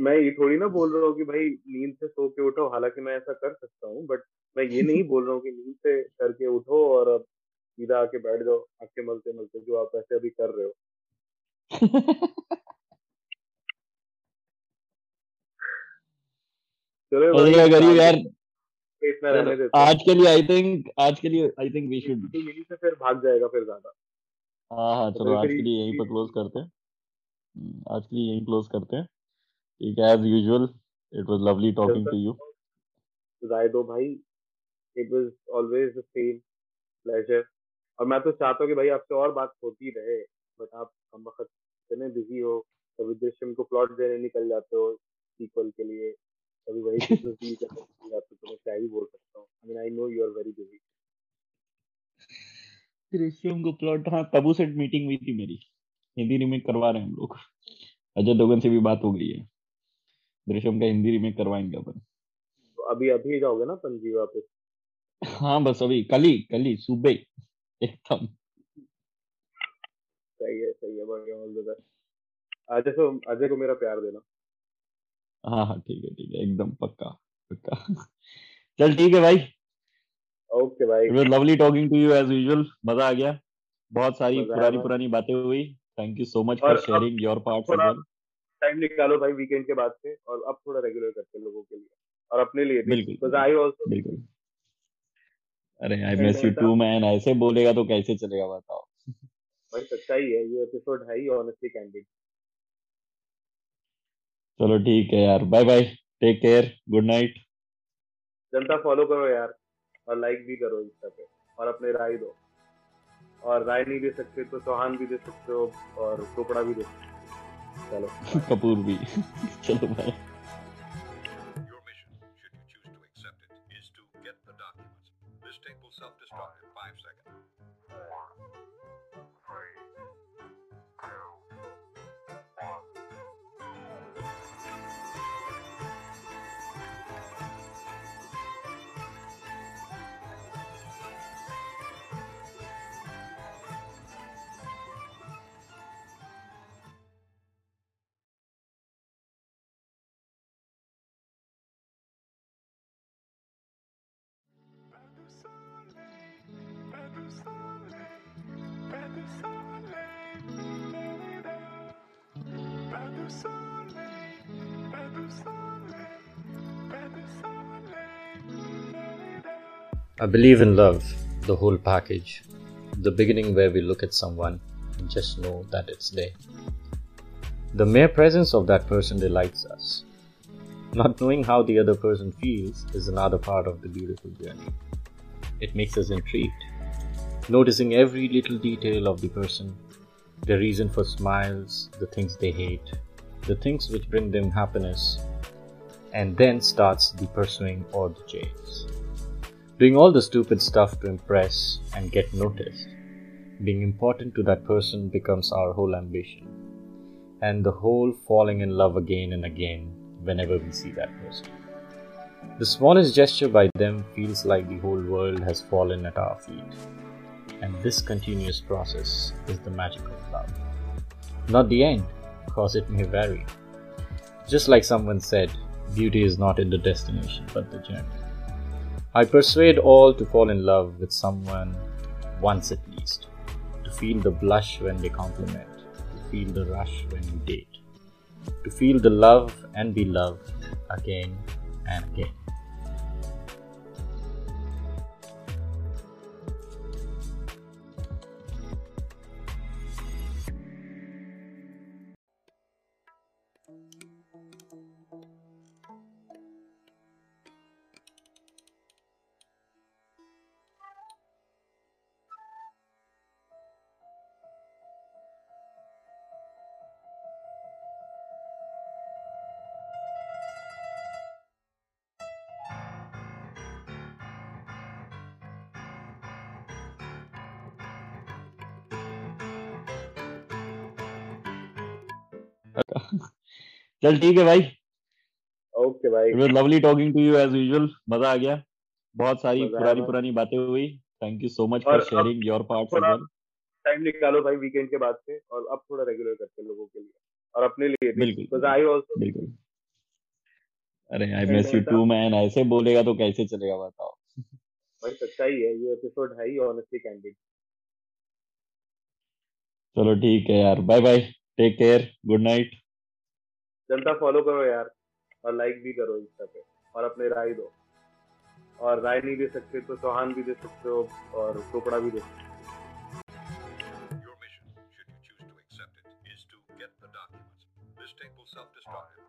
मैं ये थोड़ी ना बोल रहा हूँ कि भाई नींद से सो के उठो हालाँकि मैं ऐसा कर सकता हूँ बट मैं ये नहीं बोल रहा हूँ कि नींद से करके उठो और अब सीधा आके बैठ जाओ आँखें मलते मलते जो आप ऐसे अभी कर रहे हो। चलो शाम यार इतना रहने देते आज के लिए आई थिंक आज के लिए आई थिंक वी शुड यहीं से फिर भाग जाएगा फिर ज़्यादा। हाँ हाँ तो चलो आज के लिए यहीं पर क्लोज करते हैं। हम्म, आज के लिए यहीं क्लोज करते हैं। ठीक है as usual it was lovely talking to you राय दो भाई। It was always the same pleasure और मैं तो चाहता हूँ कि भाई आपसे और बात होती रहे बट आप हम वक्त इतने बिज़ी हो कभी दृश्यम को प्लॉट देने निकल जाते हो सीक्वल के लिए कभी वही बिज़नेस करने जाते हो तो मैं क्या ही बोल सकता हूँ। I mean I know you are very busy Drishyam को प्लॉट हाँ तबू से मीटिंग हुई थी मेरी। हिंदी रीमेक करवा रहे हैं हम लोग। अजय देवगन से भी बात हो गई है। दृश्यम का हिंदी रीमेक करवाएँगे अपन? तो अभी अभी जाओगे ना पणजी वापस? हाँ बस अभी कल ही कल ही सुबह एकदम। सही है सही है बढ़िया ऑल द बेस्ट अजय को अजय को मेरा प्यार देना। हाँ हाँ ठीक है ठीक है एकदम पक्का पक्का। चल ठीक है भाई। ओके भाई it was lovely talking to you as usual मज़ा आ गया। बहुत सारी पुरानी पुरानी बातें हुई। Thank you so much for sharing your parts as time निकालो भाई वीकेंड के बाद से। और अब थोड़ा रेगुलर करते हैं लोगों के लिए। और अपने लिए बिल्कुल आई आल्सो बिल्कुल। अरे I miss you too man ऐसे बोलेगा तो कैसे चलेगा बताओ। भाई सच्चाई है ये एपिसोड है ही ऑनेस्टली कैंडिड चलो ठीक है यार bye bye take care good night जनता फॉलो करो यार और लाइक भी करो इंस्टा पे और अपने राय दो। और राय नहीं दे सकते तो चौहान भी दे सकते हो और टोकड़ा भी दे सकते हो। चलो [laughs] कपूर भी। [laughs] चलो भाई self-destruct in five seconds. I believe in love, the whole package. The beginning where we look at someone and just know that it's there. The mere presence of that person delights us. Not knowing how the other person feels is another part of the beautiful journey. It makes us intrigued, noticing every little detail of the person, their reason for smiles, the things they hate, the things which bring them happiness, and then starts the pursuing or the chase. Doing all the stupid stuff to impress and get noticed. Being important to that person becomes our whole ambition. And the whole falling in love again and again whenever we see that person. The smallest gesture by them feels like the whole world has fallen at our feet. And this continuous process is the magic of love. Not the end, because it may vary. Just like someone said, beauty is not in the destination but the journey. I persuade all to fall in love with someone once at least, to feel the blush when they compliment, to feel the rush when you date, to feel the love and be loved again and again. चल ठीक है भाई। Okay भाई। It was lovely talking to you as usual मज़ा आ गया। बहुत सारी पुरानी पुरानी बातें हुई। Thank you so much for sharing your parts well time निकालो भाई वीकेंड के बाद से और अब थोड़ा रेगुलर करते हैं लोगों के लिए और अपने लिए भी। बिल्कुल। बिकॉज़ आई आल्सो बिल्कुल। अरे I miss you too man ऐसे बोलेगा तो कैसे चलेगा बताओ। भाई सच्चाई है। ये एपिसोड है ही ऑनेस्टली कैंडिड चलो ठीक है यार। Bye bye take care good night जनता फॉलो करो यार और लाइक भी करो इंस्टा पे और अपने राय दो। और राय नहीं दे सकते तो चौहान भी दे सकते हो और टोपड़ा भी दे सकते Self-destruct